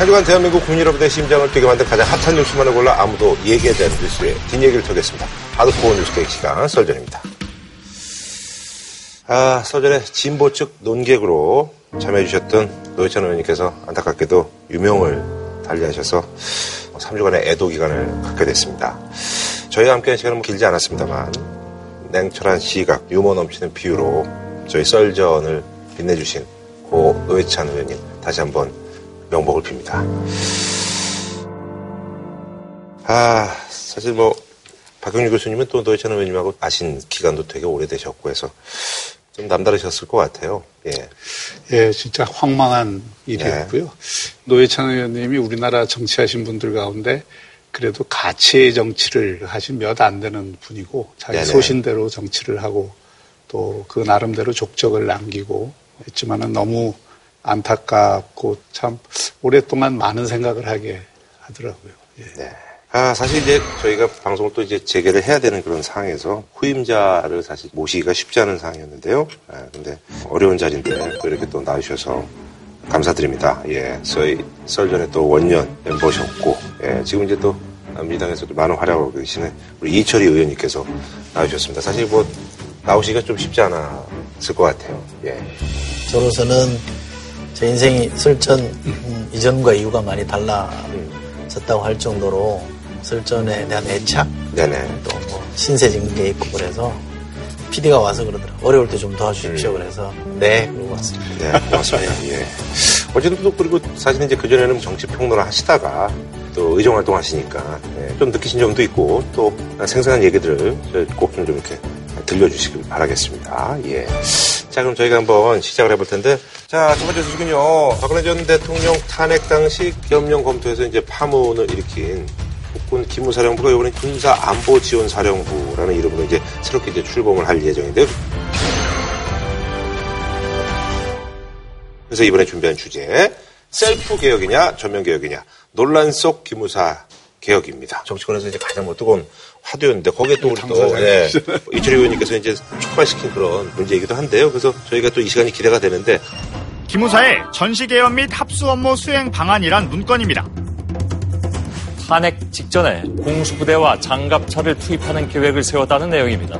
한 주간 대한민국 국민 여러분의 심장을 뛰게 만든 가장 핫한 뉴스만을 골라 아무도 얘기하지 않는 뉴스의 뒷얘기를 털겠습니다. 하드코어 뉴스 계획 시간 썰전입니다. 아, 서전에 진보 측 논객으로 참여해주셨던 노회찬 의원님께서 안타깝게도 유명을 달리하셔서 3주간의 애도 기간을 갖게 됐습니다. 저희와 함께한 시간은 뭐 길지 않았습니다만 냉철한 시각, 유머 넘치는 비유로 저희 썰전을 빛내주신 고 노회찬 의원님 다시 한번 명복을 빕니다. 아, 사실 뭐 박영규 교수님은 또 노회찬 의원님하고 아신 기간도 되게 오래되셨고 해서 좀 남다르셨을 것 같아요. 예. 예, 진짜 황망한 일이었고요. 예. 노회찬 의원님이 우리나라 정치하신 분들 가운데 그래도 가치의 정치를 하신 몇 안 되는 분이고 자기 네네. 소신대로 정치를 하고 또 그 나름대로 족적을 남기고 했지만은 너무 안타깝고 참 오랫동안 많은 생각을 하게 하더라고요. 예. 네. 아, 사실 이제 저희가 방송을 또 이제 재개를 해야 되는 그런 상황에서 후임자를 사실 모시기가 쉽지 않은 상황이었는데요. 아, 근데 어려운 자리인데 또 이렇게 또 나오셔서 감사드립니다. 예, 저희 썰전에 또 원년 멤버셨고, 예, 지금 이제 또 민주당에서도 많은 활약을 하고 계시는 우리 이철희 의원님께서 나오셨습니다. 사실 뭐 나오시기가 좀 쉽지 않았을 것 같아요. 예. 저로서는 제 인생이 설전 음, 이전과 이유가 많이 달라졌다고 할 정도로 설전에 대한 애착, 네네. 또 뭐 신세진 게 있고 그래서 PD가 와서 그러더라. 어려울 때 좀 도와주십시오. 음. 그래서 네 그러고 왔습니다. 네, 고맙습니다. 예. 어쨌든 또 그리고 사실은 이제 그 전에는 정치 평론을 하시다가 또 의정 활동 하시니까 예, 좀 느끼신 점도 있고 또 생생한 얘기들을 꼭 좀 이렇게 들려주시길 바라겠습니다. 예. 자, 그럼 저희가 한번 시작을 해볼 텐데, 자, 첫 번째 소식은요. 박근혜 전 대통령 탄핵 당시 기업령 검토에서 이제 파문을 일으킨 국군 기무사령부가 이번에 군사안보지원사령부라는 이름으로 이제 새롭게 이제 출범을 할 예정인데요. 그래서 이번에 준비한 주제, 셀프 개혁이냐, 전면 개혁이냐, 논란 속 기무사 개혁입니다. 정치권에서 이제 가장 뭐 뜨거운 화두였는데 거기에 또 우리 또 예, 이철희 의원님께서 이제 촉발시킨 그런 문제이기도 한데요. 그래서 저희가 또 이 시간이 기대가 되는데 기무사의 전시 개혁 및 합수 업무 수행 방안이란 문건입니다. 탄핵 직전에 공수부대와 장갑차를 투입하는 계획을 세웠다는 내용입니다.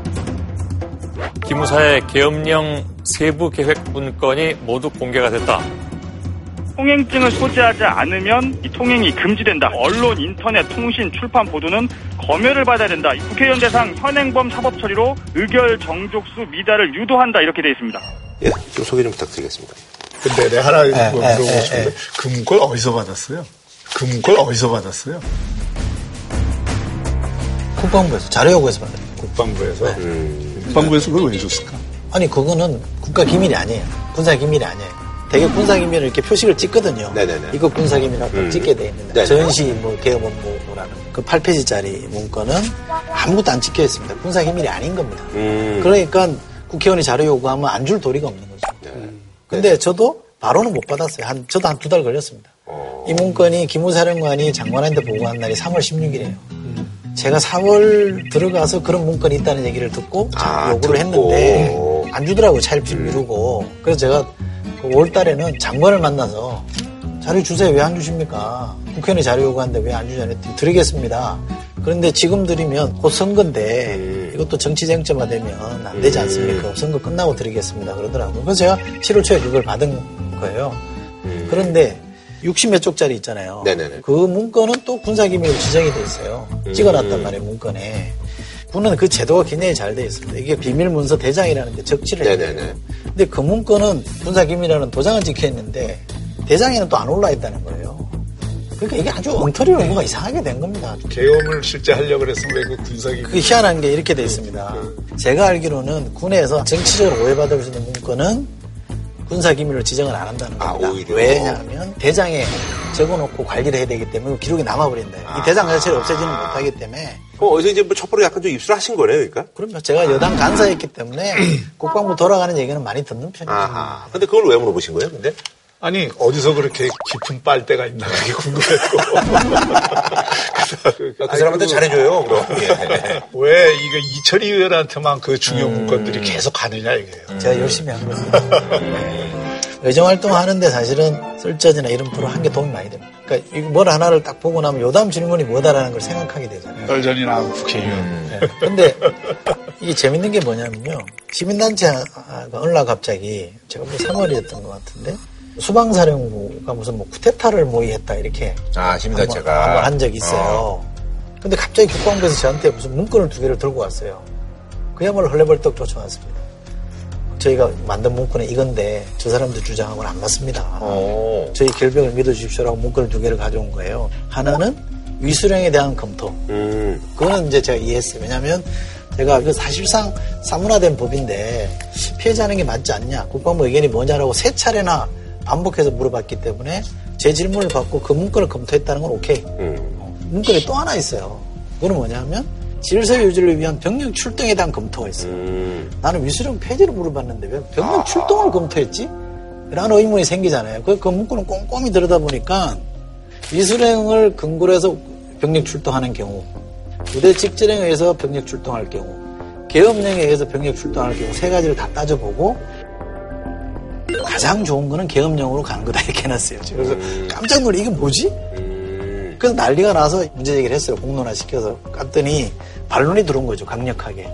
기무사의 계엄령 세부 계획 문건이 모두 공개가 됐다. 통행증을 소지하지 않으면 이 통행이 금지된다. 언론, 인터넷, 통신, 출판, 보도는 검열을 받아야 된다. 국회의원 대상 현행범 사법 처리로 의결, 정족수, 미달을 유도한다. 이렇게 되어 있습니다. 예, 좀 소개 좀 부탁드리겠습니다. 근데 내 하나 에, 뭐 물어보고 싶은데 그 문건 어디서 받았어요? 그 문건 어디서 받았어요? 국방부에서 자료요구에서 받았어요. 국방부에서? 네. 음. 국방부에서 그걸 왜 줬을까? 아니 그거는 국가 기밀이 아니에요. 군사 기밀이 아니에요. 되게 군사기밀을 이렇게 표식을 찍거든요. 네네네. 이거 군사기밀이라고 음. 찍게 돼 있는데 네네. 전시 뭐 개업 업무라는 그 8페이지짜리 문건은 아무것도 안 찍혀 있습니다. 군사기밀이 아닌 겁니다. 음. 그러니까 국회의원이 자료 요구하면 안 줄 도리가 없는 거죠. 네. 음. 근데 저도 바로는 못 받았어요. 한 저도 한 두 달 걸렸습니다. 어. 이 문건이 기무사령관이 장관한테 보고한 날이 3월 16일이에요. 제가 4월 들어가서 그런 문건이 있다는 얘기를 듣고 아, 요구를 듣고. 했는데 안 주더라고요. 차일피 음. 미루고. 그래서 제가 5월 그 달에는 장관을 만나서 자료 주세요. 왜 안 주십니까? 국회의원이 자료 요구하는데 왜 안 주냐 했더니 드리겠습니다. 그런데 지금 드리면 곧 선거인데 음. 이것도 정치 쟁점화 되면 안 되지 음. 않습니까? 선거 끝나고 드리겠습니다. 그러더라고요. 그래서 제가 7월 초에 그걸 받은 거예요. 음. 그런데 60몇 쪽짜리 있잖아요. 네네네. 그 문건은 또 군사기밀로 지정이 돼 있어요. 찍어놨단 말이에요, 문건에. 군은 그 제도가 굉장히 잘 돼 있습니다. 이게 비밀 문서 대장이라는 데 적지를 해요. 근데 그 문건은 군사기밀이라는 도장을 찍혀 있는데 대장에는 또 안 올라 있다는 거예요. 그러니까 이게 아주 엉터리로 뭔가 이상하게 된 겁니다. 계엄을 실제 하려고 그래서 왜그 군사기밀? 그게 희한한 게 이렇게 돼 있습니다. 제가 알기로는 군에서 정치적으로 오해받을 수 있는 문건은 군사기밀로 지정을 안 한다는 아, 겁니다. 아, 왜냐하면 대장에 적어놓고 관리를 해야 되기 때문에 기록이 남아버린다. 아. 이 대장 자체를 없애지는 못하기 때문에. 그럼 어디서 이제 뭐 첩보를 약간 좀 입수를 하신 거네요, 그러니까? 그럼요. 제가 여당 간사였기 때문에 국방부 돌아가는 얘기는 많이 듣는 편이죠. 아 근데 그걸 왜 물어보신 거예요, 근데? 아니 어디서 그렇게 깊은 빨대가 있나 그게 궁금했고 그, 그 사람한테 잘해줘요 그럼 예. 왜 이거 이철희 의원한테만 그 중요 음... 문건들이 계속 가느냐 이거예요 제가 열심히 한 거예요 의정활동 하는데 사실은 설전이나 이런 프로 한 게 도움이 많이 됩니다. 그러니까 뭘 하나를 딱 보고 나면 요 다음 질문이 뭐다라는 걸 생각하게 되잖아요. 썰전이나 국회의원. 음. 네. 근데 이게 재밌는 게 뭐냐면요. 시민단체가 날 갑자기 제가 뭐 3월이었던 것 같은데 수방사령부가 무슨 뭐 쿠데타를 모의했다 이렇게 아 한번 한 적이 있어요. 어. 근데 갑자기 국방부에서 저한테 무슨 문건을 두 개를 들고 왔어요. 그야말로 헐레벌떡 쫓아왔습니다. 저희가 만든 문건은 이건데 저 사람들 주장하고는 안 맞습니다. 오. 어. 저희 결벽을 믿어주십시오라고 문건을 두 개를 가져온 거예요. 하나는 위수령에 대한 검토. 음. 그거는 이제 제가 이해했어요. 왜냐하면 제가 그 사실상 사문화된 법인데 피해자는 게 맞지 않냐, 국방부 의견이 뭐냐라고 세 차례나 반복해서 물어봤기 때문에 제 질문을 받고 그 문건을 검토했다는 건 오케이. 음. 문건에 또 하나 있어요. 그건 뭐냐면 질서 유지를 위한 병력 출동에 대한 검토가 있어요. 음. 나는 위수령 폐지를 물어봤는데 왜 병력 아. 출동을 검토했지? 라는 의문이 생기잖아요. 그, 그 문구는 꼼꼼히 들여다보니까 위수령을 근거로 해서 병력 출동하는 경우, 부대 직전에 의해서 병력 출동할 경우, 계엄령에 의해서 병력 출동할 경우 세 가지를 다 따져보고 가장 좋은 거는 계엄령으로 가는 거다 이렇게 해놨어요. 그래서 음. 깜짝 놀래 이게 뭐지? 음. 그래서 난리가 나서 문제 제기를 했어요. 공론화 시켜서 깠더니 반론이 들어온 거죠. 강력하게.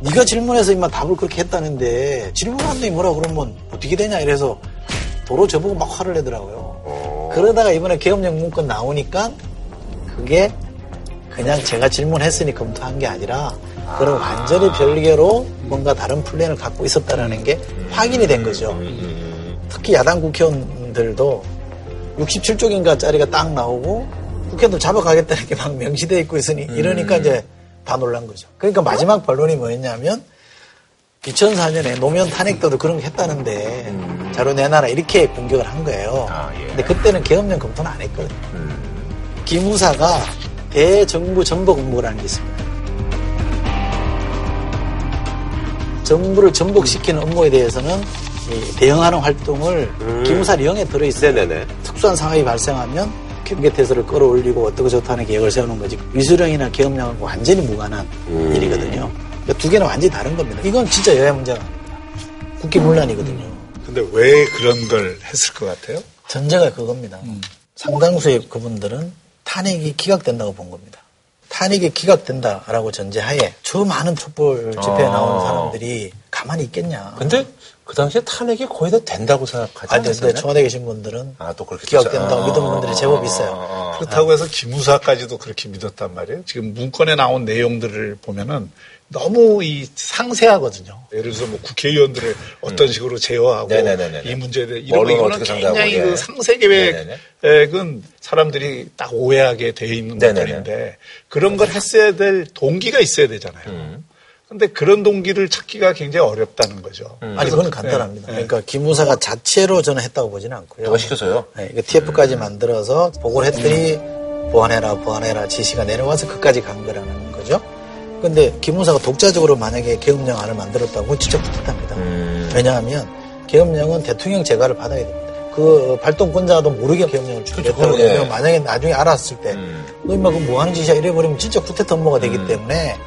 네가 질문해서 임마 답을 그렇게 했다는데 질문한데 뭐라 그러면 어떻게 되냐 이래서 도로 저보고 막 화를 내더라고요. 어. 그러다가 이번에 계엄령 문건 나오니까 그게 그냥 제가 질문했으니 검토한 게 아니라 그런 완전히 별개로 뭔가 다른 플랜을 갖고 있었다라는 게 확인이 된 거죠. 특히 야당 국회의원들도 67쪽인가 짜리가 딱 나오고 국회의원들 잡아가겠다는 게 막 명시되어 있고 있으니 이러니까 이제 다 놀란 거죠. 그러니까 마지막 반론이 뭐였냐면 2004년에 노무현 탄핵 때도 그런 거 했다는데 음. 자료 내놔라 이렇게 공격을 한 거예요. 아, 예. 근데 그때는 계엄령 검토는 안 했거든요. 음. 기무사가 대정부 전복 업무라는 게 있습니다. 정부를 전복시키는 업무에 대해서는 대응하는 활동을 음. 기무사 령에 들어있어요. 네네네. 특수한 상황이 발생하면 경계태세를 끌어올리고 어떻게 좋다는 계획을 세우는 거지. 위수령이나 계엄령하고 완전히 무관한 음. 일이거든요. 그러니까 두 개는 완전히 다른 겁니다. 이건 진짜 여야 문제가 국기 문란이거든요. 근데 왜 그런 걸 했을 것 같아요? 전제가 그겁니다. 음. 상당수의 그분들은 탄핵이 기각된다고 본 겁니다. 탄핵이 기각된다라고 전제하에 저 많은 촛불 집회에 아. 나온 사람들이 가만히 있겠냐. 근데 그 당시에 탄핵이 거의 다 된다고 생각하지 않았어요? 근데 청와대 계신 분들은 아, 또 그렇게 기각된다고 아, 믿은 분들이 제법 있어요. 아, 그렇다고 해서 기무사까지도 그렇게 믿었단 말이에요. 지금 문건에 나온 내용들을 보면은 너무 이 상세하거든요. 예를 들어서 뭐 국회의원들을 어떤 음. 식으로 제어하고 네네네네. 이 문제에 대해 이런 거는 굉장히 그 상세 계획은 사람들이 딱 오해하게 돼 있는 것들인데 그런 걸 했어야 될 동기가 있어야 되잖아요. 음. 근데 그런 동기를 찾기가 굉장히 어렵다는 거죠. 음. 아니, 그건 간단합니다. 네. 그러니까 기무사가 자체로 저는 했다고 보지는 않고요. 누가 시켜서요? 네, 그러니까 TF까지 음. 만들어서 보고를 했더니 보완해라, 보완해라 지시가 내려와서 그까지 간 거라는 거죠. 근데 기무사가 독자적으로 만약에 계엄령안을 만들었다고 그 진짜 부탁합니다. 음. 왜냐하면 계엄령은 대통령 재가를 받아야 됩니다. 그 발동권자도 모르게 계엄령을 주겠다고 그렇죠. 예. 만약에 나중에 알았을 때, 음. 너 임마 그뭐 하는 짓이야 이래버리면 진짜 쿠데타 업무가 되기 음. 때문에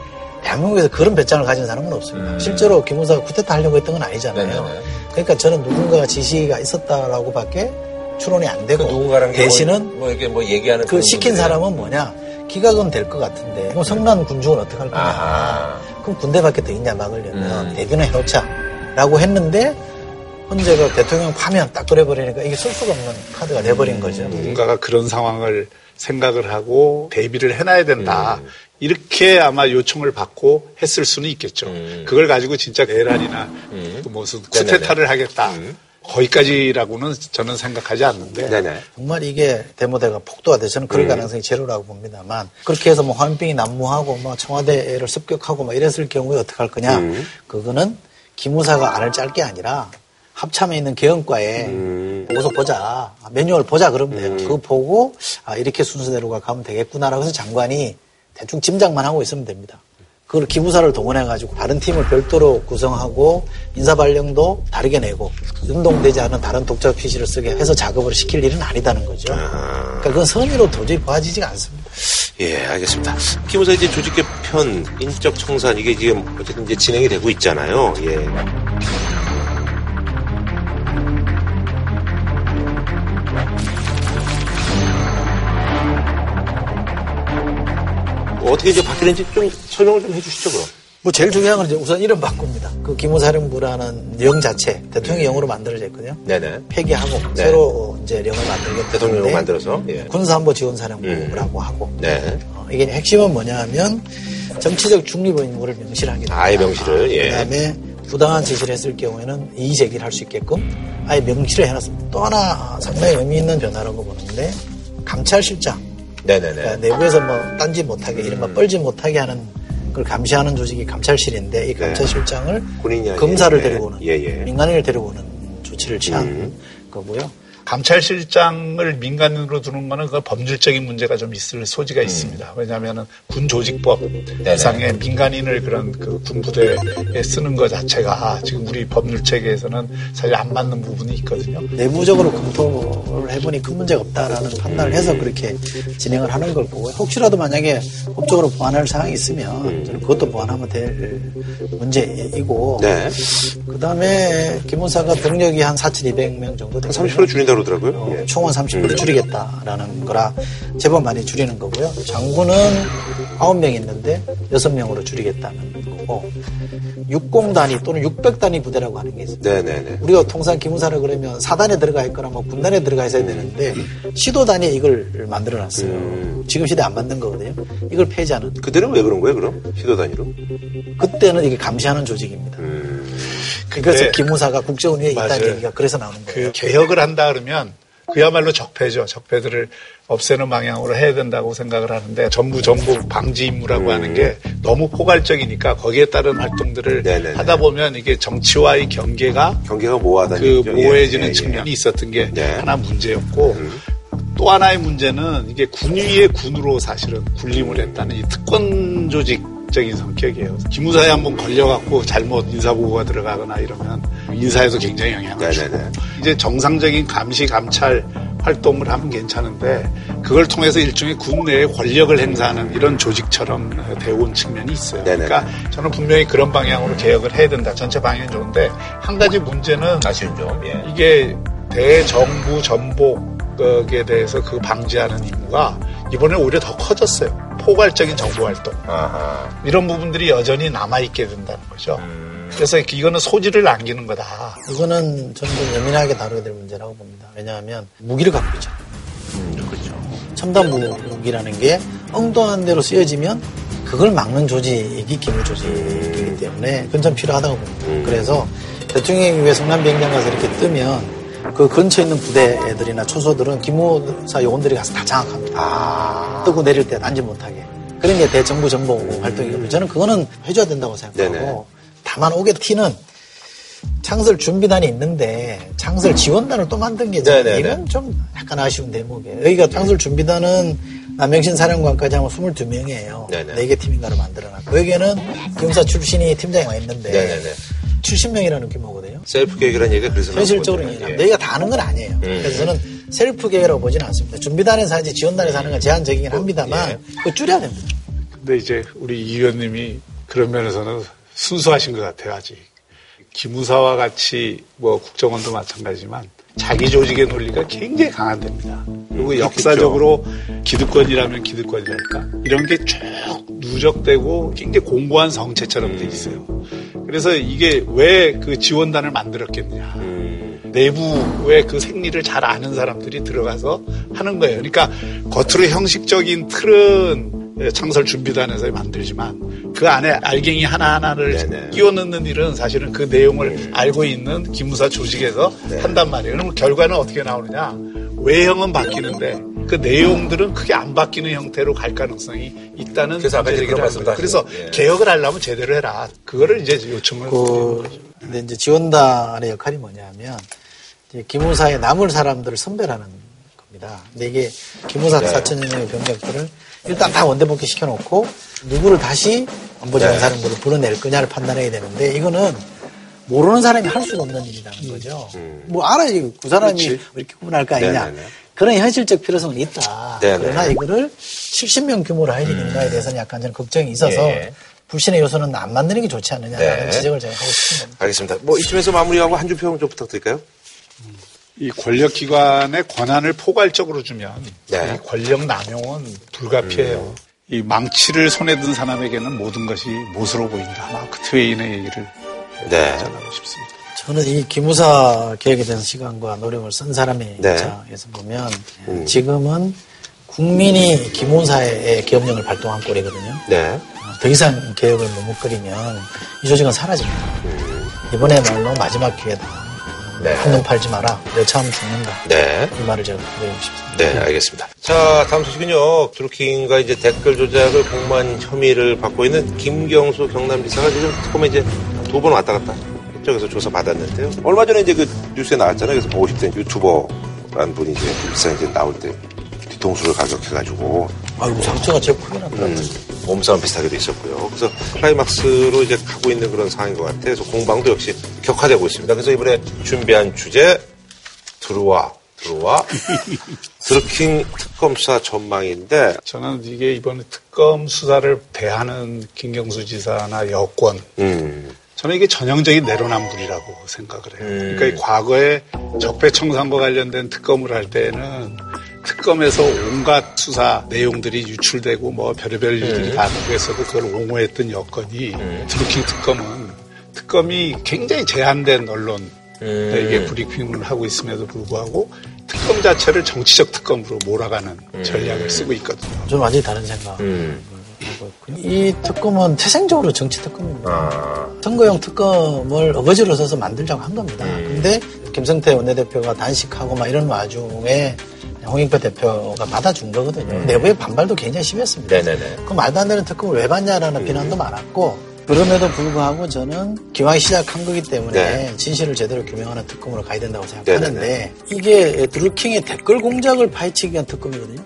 대한민국에서 그런 배짱을 가진 사람은 없습니다. 음. 실제로 김문사가 쿠데타 하려고 했던 건 아니잖아요. 네네네. 그러니까 저는 누군가가 지시가 있었다라고 밖에 추론이 안 되고 그 대신은 뭐, 뭐, 이렇게 뭐 얘기하는 그 시킨 사람은 뭐냐 기각은 될 것 같은데 그럼 성난 군중은 어떻게 할 거냐 아하. 그럼 군대밖에 더 있냐 막으려면 음. 대변을 해놓자라고 했는데 헌재가 대통령 파면 딱 그래버리니까 이게 쓸 수가 없는 카드가 돼버린 거죠. 누군가가 그런 상황을 생각을 하고 대비를 해놔야 된다. 음. 이렇게 아마 요청을 받고 했을 수는 있겠죠. 음. 그걸 가지고 진짜 에란이나 음. 그 무슨 쿠데타를 하겠다. 음. 거기까지라고는 저는 생각하지 않는데. 네네. 정말 이게 데모대가 폭도가 돼서는 그럴 음. 가능성이 제로라고 봅니다만 그렇게 해서 뭐 화염병이 난무하고 뭐 청와대를 습격하고 뭐 이랬을 경우에 어떻게 할 거냐. 음. 그거는 기무사가 안을 짤 게 아니라 합참에 있는 개헌과에 음. 보고서 보자. 매뉴얼 보자 그러면 돼요. 음. 그거 보고 아, 이렇게 순서대로 가면 되겠구나라고 해서 장관이 대충 짐작만 하고 있으면 됩니다. 그걸 기부사를 동원해가지고 다른 팀을 별도로 구성하고 인사발령도 다르게 내고 운동되지 않은 다른 독자 PC를 쓰게 해서 작업을 시킬 일은 아니다는 거죠. 그러니까 그건 선의로 도저히 보아지지가 않습니다. 예, 알겠습니다. 기무사 이제 조직 개편, 인적 청산 이게 지금 어쨌든 이제 진행이 되고 있잖아요. 예. 어떻게 이제 바뀌는지 좀 설명을 좀 해주시죠, 그럼. 뭐 제일 중요한 건 이제 우선 이름 바꿉니다. 그 기무사령부라는 령 자체 대통령 영으로 만들어져 있거든요. 네네. 폐기하고 네. 새로 이제 령을 만들겠다. 대통령을 만들어서 예. 군사안보 지원사령부라고 음. 하고 네. 어, 이게 핵심은 뭐냐면 정치적 중립 의무를 명시하게 됩니다. 아예 명시를. 예. 그다음에 부당한 지시를 했을 경우에는 이의 제기를 할 수 있게끔 아예 명시를 해놨습니다. 또 하나 상당히 의미 있는 변화라고 보는데 감찰실장. 네네네. 그러니까 내부에서 뭐 딴지 못하게 이른바 음. 뻘지 못하게 하는 그걸 감시하는 조직이 감찰실인데 이 네. 감찰실장을 네. 검사를 데리고 오는 예, 예. 민간인을 데리고 오는 조치를 취한 음. 거고요. 감찰실장을 민간인으로 두는 거는 그 법률적인 문제가 좀 있을 소지가 음. 있습니다. 왜냐하면 군 조직법 상의 민간인을 그런 그 군부대에 쓰는 것 자체가 지금 우리 법률 체계에서는 사실 안 맞는 부분이 있거든요. 내부적으로 검토를 해보니 큰 문제가 없다라는 판단을 해서 그렇게 진행을 하는 걸 보고 혹시라도 만약에 법적으로 보완할 사항이 있으면 음. 저는 그것도 보완하면 될 문제이고 네. 그 다음에 김원사가 병력이 한 4,200명 정도 되거든요. 30% 줄인다 그러더라고요. 어, 예. 총은 30% 음. 줄이겠다라는 거라 제법 많이 줄이는 거고요. 장군은 9명 있는데 6명으로 줄이겠다는 거고 60단위 또는 600단위 부대라고 하는 게 있어요. 네네네. 우리가 통상 기무사를 그러면 사단에 들어가 있거나 뭐 군단에 들어가 있어야 되는데 시도 단위에 이걸 만들어 놨어요. 음. 지금 시대 안 만든 거거든요. 이걸 폐지하는. 그때는 왜 그런 거예요, 그럼? 시도 단위로? 그때는 이게 감시하는 조직입니다. 음. 그래서 기무사가 국정원위에 있다는 얘기가 그래서 나오는 거예요. 그 개혁을 한다 그러면 그야말로 적폐죠. 적폐들을 없애는 방향으로 해야 된다고 생각을 하는데 전부 정부 방지 임무라고 음. 하는 게 너무 포괄적이니까 거기에 따른 활동들을 네네네. 하다 보면 이게 정치와의 경계가 경계가 모호하다 그 모호해지는 예, 예, 측면이 있었던 게 네. 하나 문제였고 음. 또 하나의 문제는 이게 군위의 군으로 사실은 군림을 했다는 이 특권 조직 적인 성격이에요. 기무사에 한번 걸려갖고 잘못 인사보고가 들어가거나 이러면 인사에서 굉장히 영향을 주고 이제 정상적인 감시 감찰 활동을 하면 괜찮은데 그걸 통해서 일종의 군 내에 권력을 행사하는 이런 조직처럼 되어온 측면이 있어요. 네네. 그러니까 저는 분명히 그런 방향으로 개혁을 해야 된다. 전체 방향이 좋은데 한 가지 문제는 아쉽죠. 예. 이게 대정부 전복에 대해서 그 방지하는 임무가 이번에 오히려 더 커졌어요. 포괄적인 정보 활동 아하. 이런 부분들이 여전히 남아 있게 된다는 거죠. 음. 그래서 이거는 소지를 남기는 거다. 이거는 저는 좀 예민하게 다뤄야 될 문제라고 봅니다. 왜냐하면 무기를 갖고 있잖아요. 음, 그렇죠. 첨단 무기라는 게 엉뚱한 대로 쓰여지면 그걸 막는 조직이 기물 조직이기 때문에 그건 좀 필요하다고 봅니다. 음. 그래서 대통령이 왜 성남 비행장 가서 이렇게 뜨면 그 근처에 있는 부대 애들이나 초소들은 기무사 요원들이 가서 다 장악합니다. 아. 뜨고 내릴 때 난지 못하게. 그런 게 대정부 정보 활동이거든요. 저는 그거는 해줘야 된다고 생각하고 네네. 다만 오게 티는 창설 준비단이 있는데 창설 지원단을 또 만든 게 이건 좀 약간 아쉬운 대목이에요. 여기가 창설 준비단은 남명신 사령관까지 하면 22명이에요. 네네. 4개 팀인가를 만들어놨고 여기에는 경사 출신이 팀장이 와 있는데 네네네. 70명이라는 규모거든요. 셀프 계획이라는 얘기가 그래서 현실적으로 얘기합니다. 예. 다 아는 건 아니에요. 음. 그래서 저는 셀프 계획이라고 보지는 않습니다. 준비단에서 하지 지원단에서 하는 건 제한적이긴 합니다만 예. 그거 줄여야 됩니다. 근데 이제 우리 이 의원님이 그런 면에서는 순수하신 것 같아요, 아직. 기무사와 같이 뭐 국정원도 마찬가지지만 자기 조직의 논리가 굉장히 강한답니다. 그리고 음, 역사적으로 기득권이라면 기득권이랄까 이런 게 쭉 누적되고 굉장히 공고한 성체처럼 돼 있어요. 그래서 이게 왜 그 지원단을 만들었겠냐. 음. 내부의 그 생리를 잘 아는 사람들이 들어가서 하는 거예요. 그러니까 겉으로 형식적인 틀은 창설 준비단에서 만들지만 그 안에 알갱이 하나하나를 네네. 끼워 넣는 일은 사실은 그 내용을 음. 알고 있는 기무사 조직에서 네. 한단 말이에요. 그럼 결과는 어떻게 나오느냐. 외형은 바뀌는데 그 내용들은 크게 안 바뀌는 형태로 갈 가능성이 있다는 그래서 아까 얘기를 말씀드렸 그래서 예. 개혁을 하려면 제대로 해라. 그거를 이제 요청을 그, 근데 이제 지원단의 역할이 뭐냐면 이제 기무사에 남을 사람들을 선별하는 겁니다. 근데 이게 기무사 네. 4천 명의 병력들을 일단 다 원대복귀 시켜놓고 누구를 다시 안보지원 사령부를 네. 불러낼 거냐를 판단해야 되는데 이거는 모르는 사람이 할 수가 없는 일이라는 거죠. 음. 뭐 알아야지 그 사람이 그렇지. 이렇게 구분할 거 아니냐. 네네네. 그런 현실적 필요성은 있다. 네네. 그러나 이거를 70명 규모로 할 일인가에 음. 대해서는 약간 저는 걱정이 있어서 예. 불신의 요소는 안 만드는 게 좋지 않느냐라는 네. 지적을 제가 하고 싶습니다. 알겠습니다. 뭐 이쯤에서 마무리하고 한 줄평좀 부탁드릴까요? 이 권력기관의 권한을 포괄적으로 주면 네. 이 권력 남용은 불가피해요. 음. 이 망치를 손에 든 사람에게는 모든 것이 못으로 보인다. 마크 트웨인의 얘기를 네. 전하고 싶습니다. 저는 이 기무사 계획에 대한 시간과 노력을 쓴 사람의 네. 입장에서 보면 음. 지금은 국민이 기무사의 기업령을 발동한 꼴이거든요. 네. 더 이상 개혁을 머뭇거리면 이 조직은 사라집니다. 음. 이번에 말로 마지막 기회다. 네. 한눈 팔지 마라. 여차하면 죽는다. 네. 이 말을 제가 드리고 싶습니다. 네, 알겠습니다. 자, 다음 소식은요. 드루킹과 이제 댓글 조작을 공무원 혐의를 받고 있는 김경수 경남지사가 지금 특검에 이제 두 번 왔다 갔다 했죠. 조사 받았는데요. 얼마 전에 이제 그 뉴스에 나왔잖아요. 그래서 50대 유튜버라는 분이 이제 일상 이제 나올 때 뒤통수를 가격해가지고. 아이고, 상처가 제일 크게 났다. 음. 몸싸움 비슷하게도 있었고요. 그래서 클라이막스로 이제 가고 있는 그런 상황인 것 같아요. 그래서 공방도 역시 격화되고 있습니다. 그래서 이번에 준비한 주제 들어와 들어와 드루킹 특검 수사 전망인데 저는 이게 이번에 특검 수사를 대하는 김경수 지사나 여권 음. 저는 이게 전형적인 내로남불이라고 생각을 해요. 음. 그러니까 과거에 적폐청산과 관련된 특검을 할 때는 특검에서 온갖 수사 내용들이 유출되고 뭐 별의별 일들이 음. 반복해서도 그걸 옹호했던 여건이 음. 드루킹 특검은 특검이 굉장히 제한된 언론 에게 음. 브리핑을 하고 있음에도 불구하고 특검 자체를 정치적 특검으로 몰아가는 음. 전략을 쓰고 있거든요. 저는 완전히 다른 생각. 음. 이 특검은 태생적으로 정치 특검입니다. 아. 선거용 특검을 어거지로 써서 만들자고 한 겁니다. 음. 근데 김성태 원내대표가 단식하고 막 이런 와중에 홍익표 대표가 받아준 거거든요. 음. 내부의 반발도 굉장히 심했습니다. 네네네. 그 말도 안 되는 특검을 왜 받냐라는 음. 비난도 많았고 그럼에도 불구하고 저는 기왕 시작한 거기 때문에 네. 진실을 제대로 규명하는 특검으로 가야 된다고 생각하는데 네네네. 이게 드루킹의 댓글 공작을 파헤치기 위한 특검이거든요.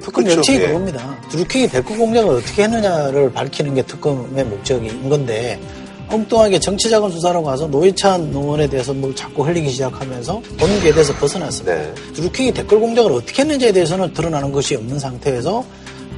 특검 그렇죠. 명칭이 예. 그겁니다. 드루킹이 댓글 공작을 어떻게 했느냐를 밝히는 게 특검의 목적인 건데 엉뚱하게 정치자금 수사라고 해서 노회찬 의원에 대해서 뭐 자꾸 흘리기 시작하면서 본계에 대해서 벗어났습니다. 네. 드루킹이 댓글 공작을 어떻게 했는지에 대해서는 드러나는 것이 없는 상태에서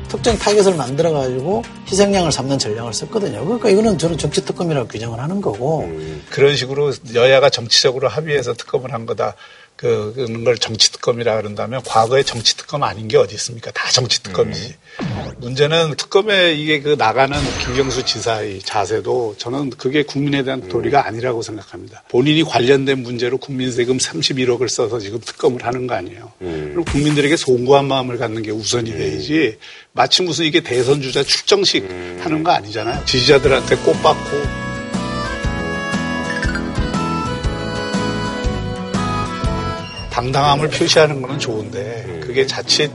특정 타겟을 만들어가지고 희생양을 삼는 전략을 썼거든요. 그러니까 이거는 저는 정치 특검이라고 규정을 하는 거고. 음. 그런 식으로 여야가 정치적으로 합의해서 특검을 한 거다. 그, 그런 걸 정치특검이라 그런다면 과거에 정치특검 아닌 게 어디 있습니까? 다 정치특검이지. 음. 문제는 특검에 이게 그 나가는 김경수 지사의 자세도 저는 그게 국민에 대한 음. 도리가 아니라고 생각합니다. 본인이 관련된 문제로 국민 세금 31억을 써서 지금 특검을 하는 거 아니에요. 음. 그리고 국민들에게 송구한 마음을 갖는 게 우선이 음. 돼야지 마치 무슨 이게 대선 주자 출정식 음. 하는 거 아니잖아요. 지지자들한테 꽃 받고 당당함을 표시하는 것은 좋은데 음. 그게 자칫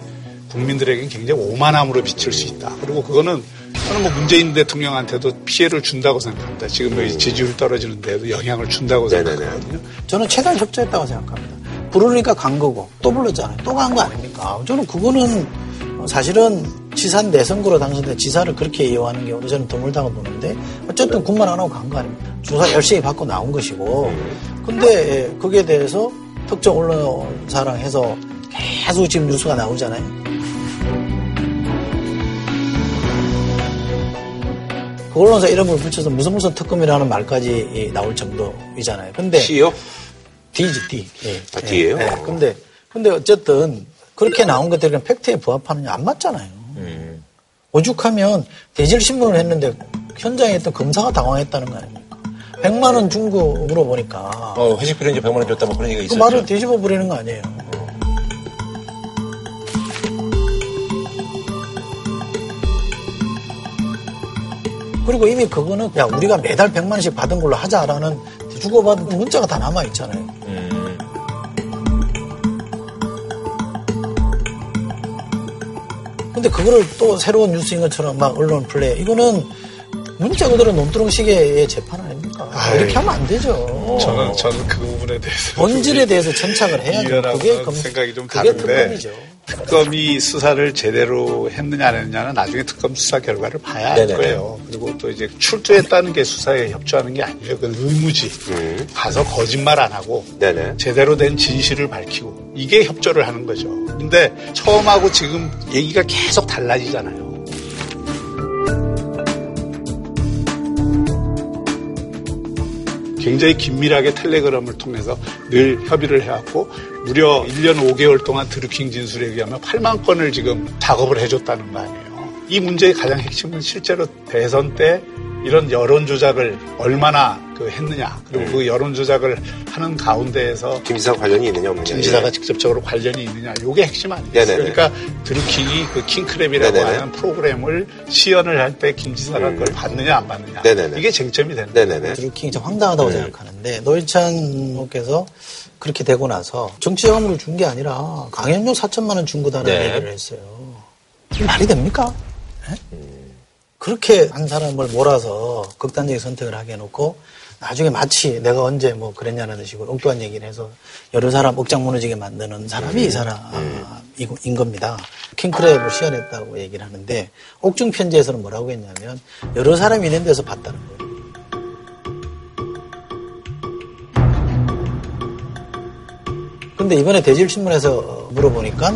국민들에게는 굉장히 오만함으로 비칠 수 있다. 그리고 그거는 저는 뭐 문재인 대통령한테도 피해를 준다고 생각합니다. 지금 음. 지지율 떨어지는 데도 영향을 준다고 생각하거든요. 저는 최단 협조했다고 생각합니다. 부르니까 간 거고 또 불렀잖아요. 또 간 거 아닙니까? 저는 그거는 사실은 지산 내선거로 당선된 지사를 그렇게 이용하는 경우는 저는 드물다고 보는데 어쨌든 군만 안 하고 간 거 아닙니까? 조사 열심히 받고 나온 것이고 음. 근데 거기에 대해서 특정 언론 사랑 해서 계속 지금 뉴스가 나오잖아요. 그 언론사 이름을 붙여서 무슨 무슨 특검이라는 말까지 나올 정도이잖아요. 근데 C요? D지 D. 예. 아, D예요? 예. 근데 근데 어쨌든 그렇게 나온 것들이 팩트에 부합하느냐 안 맞잖아요. 음. 오죽하면 대질 신문을 했는데 현장에 있던 검사가 당황했다는 거 아닙니까? 100만 원 준 거 물어보니까. 어, 회식 필요인지 100만 원 줬다 뭐 그런 얘기가 그 있었죠. 그 말을 뒤집어 버리는 거 아니에요. 그리고 이미 그거는 야 우리가 매달 100만 원씩 받은 걸로 하자라는 주고받은 문자가 다 남아 있잖아요. 음. 근데 그거를 또 새로운 뉴스인 것처럼 막 언론 플레이 이거는 문자 그대로 논두렁식의 재판 아닙니까? 아이, 이렇게 하면 안 되죠. 저는 저는 그 부분에 대해서 본질에 대해서 천착을 해야죠. 그게 검, 생각이 좀 다른데 특검이 수사를 제대로 했느냐 안 했느냐는 나중에 특검 수사 결과를 봐야 할 거예요. 그리고 또 이제 출두했다는 게 수사에 협조하는 게 아니에요. 그 의무지. 음. 가서 거짓말 안 하고 네네. 제대로 된 진실을 밝히고 이게 협조를 하는 거죠. 근데 처음하고 지금 얘기가 계속 달라지잖아요. 굉장히 긴밀하게 텔레그램을 통해서 늘 협의를 해왔고 무려 1년 5개월 동안 드루킹 진술에 의하면 8만 건을 지금 작업을 해줬다는 거 아니에요. 이 문제의 가장 핵심은 실제로 대선 때 이런 여론 조작을 얼마나 그 했느냐 그리고 음. 그 여론 조작을 하는 가운데에서 김 지사 관련이 있느냐 없느냐 김 지사가 예. 직접적으로 관련이 있느냐 이게 핵심 아니겠어요? 그러니까 드루킹이 그 킹크랩이라고 네네네. 하는 프로그램을 시연을 할 때 김 지사가 음. 그걸 받느냐 안 받느냐 네네네. 이게 쟁점이 되는 거예요. 드루킹이 좀 황당하다고 음. 생각하는데 노회찬 께서 그렇게 되고 나서 정치 자금을 준게 아니라 강연료 4천만 원 준 거다라는 네. 얘기를 했어요. 말이 됩니까? 네? 그렇게 한 사람을 몰아서 극단적인 선택을 하게 해놓고 나중에 마치 내가 언제 뭐 그랬냐는 식으로 엉뚱한 얘기를 해서 여러 사람 억장 무너지게 만드는 사람이 이 음. 사람인 겁니다. 킹크랩을 시연했다고 얘기를 하는데 옥중 편지에서는 뭐라고 했냐면 여러 사람이 있는 데서 봤다는 거예요. 근데 이번에 대질신문에서 물어보니까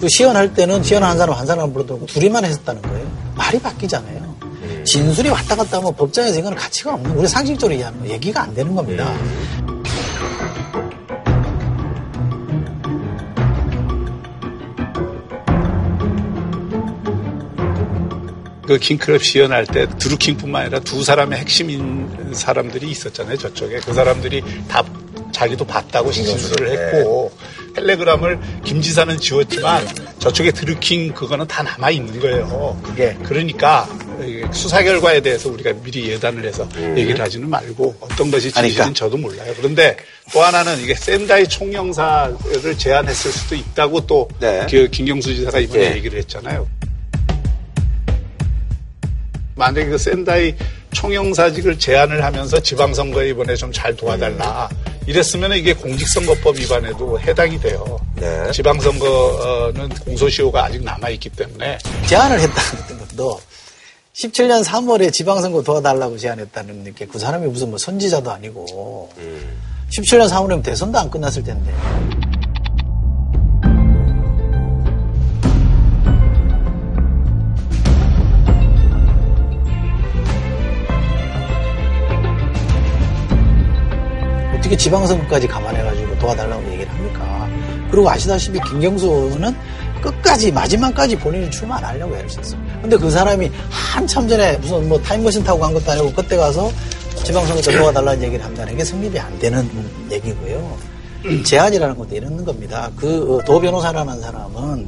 그 시연할 때는 시연한 사람 한 사람 불러들고 둘이만 했었다는 거예요. 말이 바뀌잖아요. 진술이 왔다 갔다 하면 법정에서 이거는 가치가 없는 우리 상식적으로 거 얘기가 안 되는 겁니다. 그 킹크랩 시연할 때 드루킹뿐만 아니라 두 사람의 핵심인 사람들이 있었잖아요. 저쪽에 그 사람들이 다 자기도 봤다고 진술을 했고 텔레그램을 김 지사는 지웠지만 저쪽에 드루킹 그거는 다 남아 있는 거예요. 그게 그러니까 수사 결과에 대해서 우리가 미리 예단을 해서 음. 얘기를 하지는 말고 어떤 것이 진실인지 그러니까. 저도 몰라요. 그런데 또 하나는 이게 샌다이 총영사를 제안했을 수도 있다고 또 네. 그 김경수 지사가 이번에 네. 얘기를 했잖아요. 만약에 그 샌다이 총영사직을 제안을 하면서 지방선거에 이번에 좀 잘 도와달라. 이랬으면 이게 공직선거법 위반에도 해당이 돼요. 네. 지방선거는 공소시효가 아직 남아있기 때문에. 제안을 했다는 것도 17년 3월에 지방선거 도와달라고 제안했다는 게 그 사람이 무슨 뭐 선지자도 아니고 음. 17년 3월이면 대선도 안 끝났을 텐데. 어떻게 지방선거까지 감안해가지고 도와달라고 얘기를 합니까? 그리고 아시다시피 김경수는 끝까지 마지막까지 본인이 출마 안 하려고 애를 썼어요. 근데 그 사람이 한참 전에 무슨 뭐 타임머신 타고 간 것도 아니고 그때 가서 지방선거 때 도와달라는 얘기를 한다는 게 성립이 안 되는 얘기고요. 제안이라는 것도 이런 겁니다. 그 도 변호사라는 사람은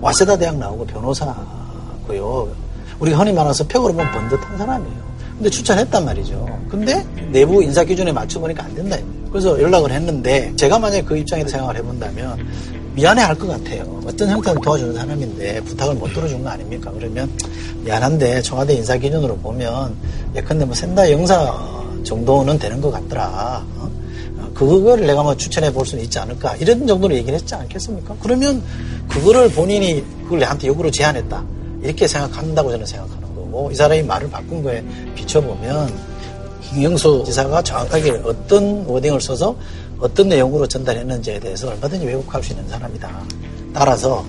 와세다 대학 나오고 변호사고요. 우리가 흔히 말해서 벽으로 보면 번듯한 사람이에요. 근데 추천했단 말이죠. 근데 내부 인사 기준에 맞춰보니까 안 된다. 그래서 연락을 했는데 제가 만약에 그 입장에서 생각을 해본다면 미안해 할 것 같아요. 어떤 형태로 도와주는 사람인데 부탁을 못 들어준 거 아닙니까? 그러면 미안한데 청와대 인사 기준으로 보면 예컨대 뭐 센다 영사 정도는 되는 것 같더라. 어? 그거를 내가 뭐 추천해 볼 수는 있지 않을까. 이런 정도로 얘기를 했지 않겠습니까? 그러면 그거를 본인이 그걸 내한테 역으로 제안했다. 이렇게 생각한다고 저는 생각합니다. 거고 이 사람이 말을 바꾼 거에 비춰보면 김영수 지사가 정확하게 어떤 워딩을 써서 어떤 내용으로 전달했는지에 대해서 얼마든지 왜곡할 수 있는 사람이다. 따라서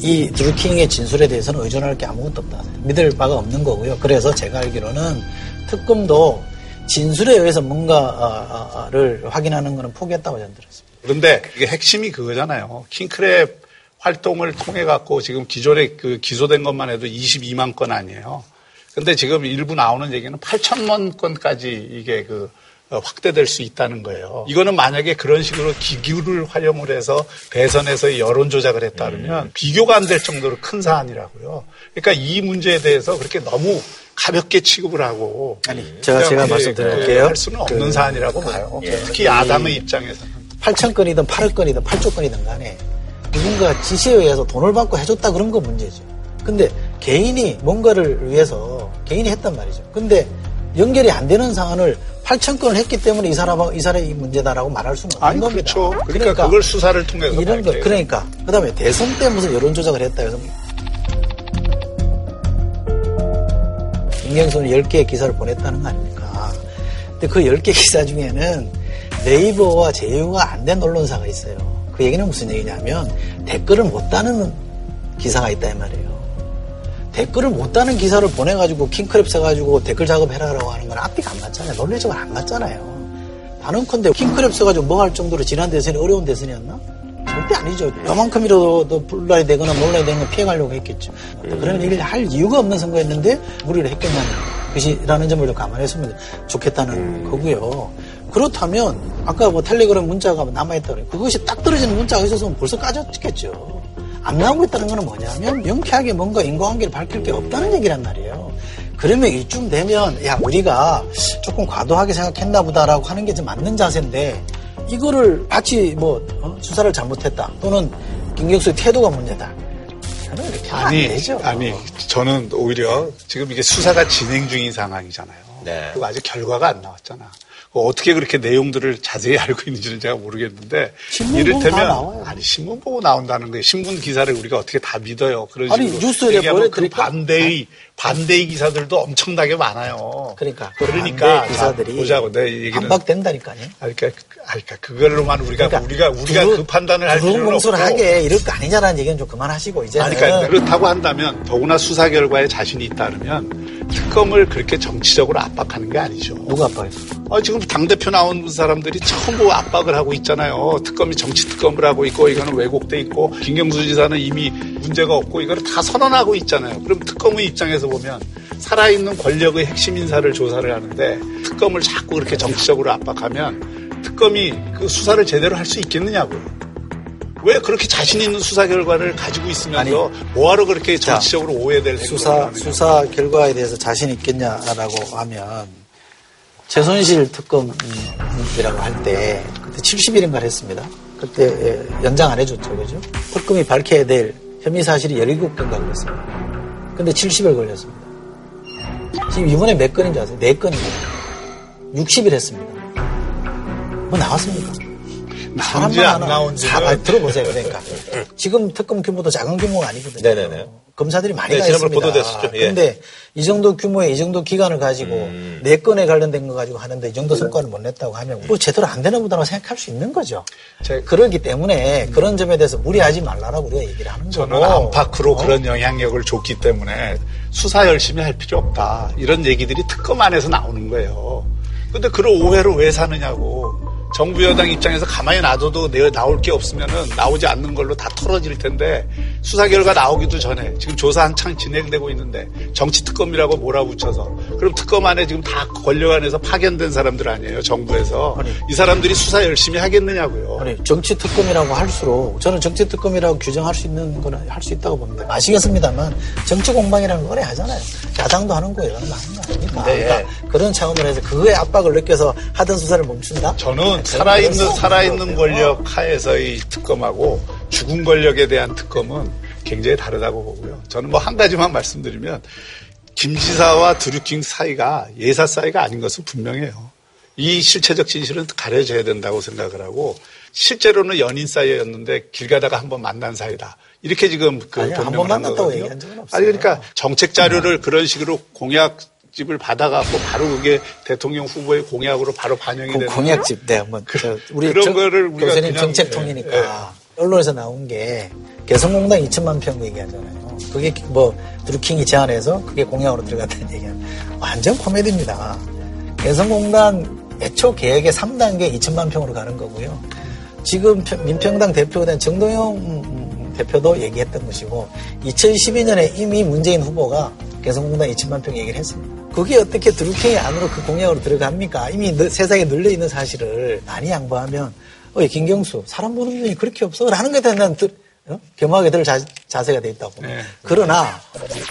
이 드루킹의 진술에 대해서는 의존할 게 아무것도 없다. 믿을 바가 없는 거고요. 그래서 제가 알기로는 특검도 진술에 의해서 뭔가를 확인하는 것은 포기했다고 저는 들었습니다. 그런데 이게 핵심이 그거잖아요. 킹크랩 활동을 통해 갖고 지금 기존에 그 기소된 것만 해도 22만 건 아니에요. 근데 지금 일부 나오는 얘기는 8천만 건까지 이게 그 어, 확대될 수 있다는 거예요. 이거는 만약에 그런 식으로 기규를 활용을 해서 대선에서 여론 조작을 했다 그러면 음. 비교가 안 될 정도로 큰 사안이라고요. 그러니까 이 문제에 대해서 그렇게 너무 가볍게 취급을 하고 아니 제가 제가 말씀드릴게요. 할 수는 없는 그, 사안이라고 그, 봐요. 예. 특히 야당의 입장에서는 8천 건이든 8억 건이든 8조 건이든 간에 누군가 지시에 의해서 돈을 받고 해줬다 그런 거 문제죠. 근데 개인이 뭔가를 위해서 개인이 했단 말이죠. 근데 연결이 안 되는 사안을 8천 건을 했기 때문에 이 사람하고 이 사람이 문제다라고 말할 수는 없는 아니, 겁니다. 그렇죠. 그러니까, 그러니까, 그걸 수사를 통해서 이런 거 그러니까 그다음에 대선 때 무슨 여론 조작을 했다 해서 김경수는 10개의 기사를 보냈다는 거 아닙니까? 근데 그 10개 기사 중에는 네이버와 제휴가 안 된 언론사가 있어요. 그 얘기는 무슨 얘기냐면 댓글을 못 다는 기사가 있다 이 말이에요. 댓글을 못 다는 기사를 보내가지고 킹크랩 써가지고 댓글 작업해라라고 하는 건 앞뒤가 안 맞잖아요. 논리적으로 안 맞잖아요. 단언컨대 킹크랩 써가지고 뭐 할 정도로 지난 대선이 어려운 대선이었나? 절대 아니죠. 요만큼이라도 불러야 되거나 몰라야 되는 거 피해가려고 했겠죠. 그런 얘기를 할 이유가 없는 선거였는데 무리를 했겠냐는 것이라는 점을 좀 감안했으면 좋겠다는 음. 거고요. 그렇다면 아까 뭐 텔레그램 문자가 남아있다 그래 그것이 딱 떨어지는 문자가 있었으면 벌써 까졌겠죠. 안 나오고 있다는 건 뭐냐면 명쾌하게 뭔가 인과관계를 밝힐 게 없다는 얘기란 말이에요. 그러면 이쯤 되면 야 우리가 조금 과도하게 생각했나 보다라고 하는 게 좀 맞는 자세인데 이거를 마치 뭐 어? 수사를 잘못했다 또는 김경수의 태도가 문제다. 아니, 아니, 저는 오히려 지금 이게 수사가 진행 중인 상황이잖아요. 네. 그리고 아직 결과가 안 나왔잖아. 뭐 어떻게 그렇게 내용들을 자세히 알고 있는지는 제가 모르겠는데 이를테면 아니 신문 보고 나온다는 거예요. 신문 기사를 우리가 어떻게 다 믿어요? 그런 아니 뉴스에 보그 반대의 반대의 기사들도 엄청나게 많아요. 그러니까 그러니까 기사들이 보자고 내 얘기는 반박된다니까요. 그러니까 그러니까 그걸로만 우리가 그러니까 우리가 우리가 그 판단을 할 필요는 없고 하게 이럴 거 아니냐라는 얘기는 좀 그만하시고 이제 그러니까 그렇다고 한다면 더구나 수사 결과에 자신이 있다면 특검을 그렇게 정치적으로 압박하는 게 아니죠. 누가 압박했어? 아, 지금 당 대표 나온 사람들이 전부 압박을 하고 있잖아요. 특검이 정치 특검을 하고 있고 이거는 왜곡돼 있고 김경수 지사는 이미 문제가 없고 이거를 다 선언하고 있잖아요. 그럼 특검의 입장에서 보면 살아있는 권력의 핵심 인사를 조사를 하는데 특검을 자꾸 그렇게 정치적으로 압박하면 특검이 그 수사를 제대로 할 수 있겠느냐고요. 왜 그렇게 자신 있는 수사 결과를 가지고 있으면서 아니, 뭐하러 그렇게 정치적으로 자, 오해될 수사 수사 결과에 대해서 자신 있겠냐라고 하면 최순실 특검이라고 할 때 그때 70일인가 했습니다. 그때 예, 연장 안 해줬죠, 그죠? 특검이 밝혀야 될 혐의 사실이 17건가 그랬습니다. 근데 70일 걸렸습니다. 지금 이번에 몇 건인지 아세요? 4건입니다. 60일 했습니다. 뭐 나왔습니까? 나온지 안 나온지. 사, 들어보세요. 그러니까. 지금 특검 규모도 작은 규모가 아니거든요. 네네네. 검사들이 많이 네, 가 있습니다. 보도됐었죠. 예. 근데 이 정도 규모의 이 정도 기간을 가지고 음. 네 건에 관련된 거 가지고 하는데 이 정도 성과를 못 냈다고 하면 뭐 제대로 안 되나 보다라고 생각할 수 있는 거죠. 제, 그렇기 때문에 음. 그런 점에 대해서 무리하지 말라라고 우리가 얘기를 하는 거고. 저는 안팎으로 어? 그런 영향력을 줬기 때문에 수사 열심히 할 필요 없다. 이런 얘기들이 특검 안에서 나오는 거예요. 근데 그런 오해로 왜 사느냐고. 정부 여당 입장에서 가만히 놔둬도 내 나올 게 없으면은 나오지 않는 걸로 다 털어질 텐데 수사 결과 나오기도 전에 지금 조사 한창 진행되고 있는데 정치 특검이라고 몰아붙여서 그럼 특검 안에 지금 다 권력 안에서 파견된 사람들 아니에요 정부에서 아니, 이 사람들이 수사 열심히 하겠느냐고요. 아니 정치 특검이라고 할수록 저는 정치 특검이라고 규정할 수 있는 거는 할 수 있다고 봅니다. 아시겠습니다만 정치 공방이라는 거 오래 하잖아요. 야당도 하는 거예요. 하는 거 아닙니까? 네, 그러니까 그런 차원으로 해서 그거에 압박을 느껴서 하던 수사를 멈춘다? 저는 살아있는 살아있는 권력 하에서의 특검하고 죽은 권력에 대한 특검은 굉장히 다르다고 보고요. 저는 뭐 한 가지만 말씀드리면 김 지사와 드루킹 사이가 예사 사이가 아닌 것은 분명해요. 이 실체적 진실은 가려져야 된다고 생각을 하고 실제로는 연인 사이였는데 길 가다가 한번 만난 사이다. 이렇게 지금 그 아니, 한번 만났다고 얘기한 적은 없어요. 아니 그러니까 정책 자료를 그런 식으로 공약 집을 받아갖고 바로 그게 대통령 후보의 공약으로 바로 반영이 되는 공약집, 네, 한번 그, 우리 그런 정, 거를 우리가 교수님 정책통이니까 네, 네. 언론에서 나온 게 개성공단 2천만 평 얘기하잖아요. 그게 뭐 드루킹이 제안해서 그게 공약으로 들어갔다는 얘기는 완전 코미디입니다. 개성공단 애초 계획의 3단계 2천만 평으로 가는 거고요. 지금 민평당 대표가 된 정동영 대표도 얘기했던 것이고 2012년에 이미 문재인 후보가 개성공단 2천만 평 얘기를 했습니다. 그게 어떻게 드루킹이 안으로 그 공약으로 들어갑니까? 이미 세상에 널려 있는 사실을 많이 양보하면 어, 김경수 사람 보는 눈이 그렇게 없어 라는 것에 대한 들, 어? 겸하게 들 자, 세가 돼 있다고. 네. 그러나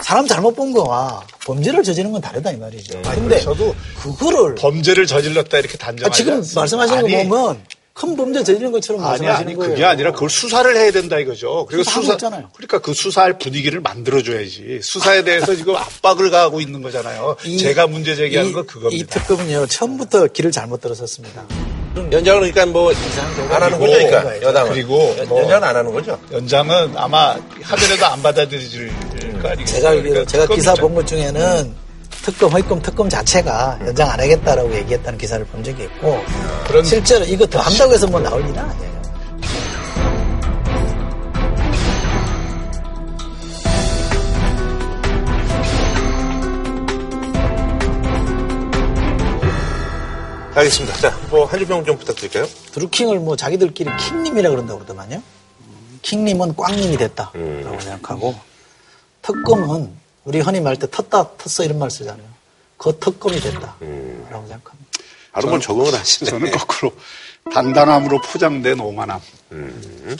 사람 잘못 본 거와 범죄를 저지르는 건 다르다 이 말이죠. 네. 근데 저도 그거를 범죄를 저질렀다 이렇게 단정하지 아, 지금 말씀하시는 거 보면 큰 범죄 저지른 것처럼 말씀하시는 아니, 아니, 거예요. 그게 아니라 그걸 수사를 해야 된다 이거죠. 그리고 수사 있잖아요. 그러니까 그 수사할 분위기를 만들어 줘야지. 수사에 대해서 지금 압박을 가하고 있는 거잖아요. 이, 제가 문제 제기하는 건 그겁니다. 이 특검은요. 처음부터 길을 잘못 들었었습니다. 연장은 그러니까 뭐 안 하는 거죠, 그러니까 여당은. 그리고 뭐 연장은 안 하는 거죠. 연장은 아마 하더라도 안 받아들일 거 아니겠어요. 제가 그러니까 제가 기사 본 것 중에는 특검, 허위검, 특검 자체가 연장 안 하겠다라고 얘기했다는 기사를 본 적이 있고 그런 실제로 이거 더 한다고 해서 뭐 나올 일은 아니에요. 알겠습니다. 자, 뭐 한 주평 좀 부탁드릴까요? 드루킹을 뭐 자기들끼리 킹님이라 그런다고 그러더만요. 킹님은 꽝님이 됐다라고 음. 생각하고 특검은 우리 흔히 말할 때 텄다 텄어 이런 말 쓰잖아요. 그 특검이 됐다라고 음. 생각합니다. 바로 뭐 적응을 하시네. 저는 거꾸로 단단함으로 포장된 오만함. 음.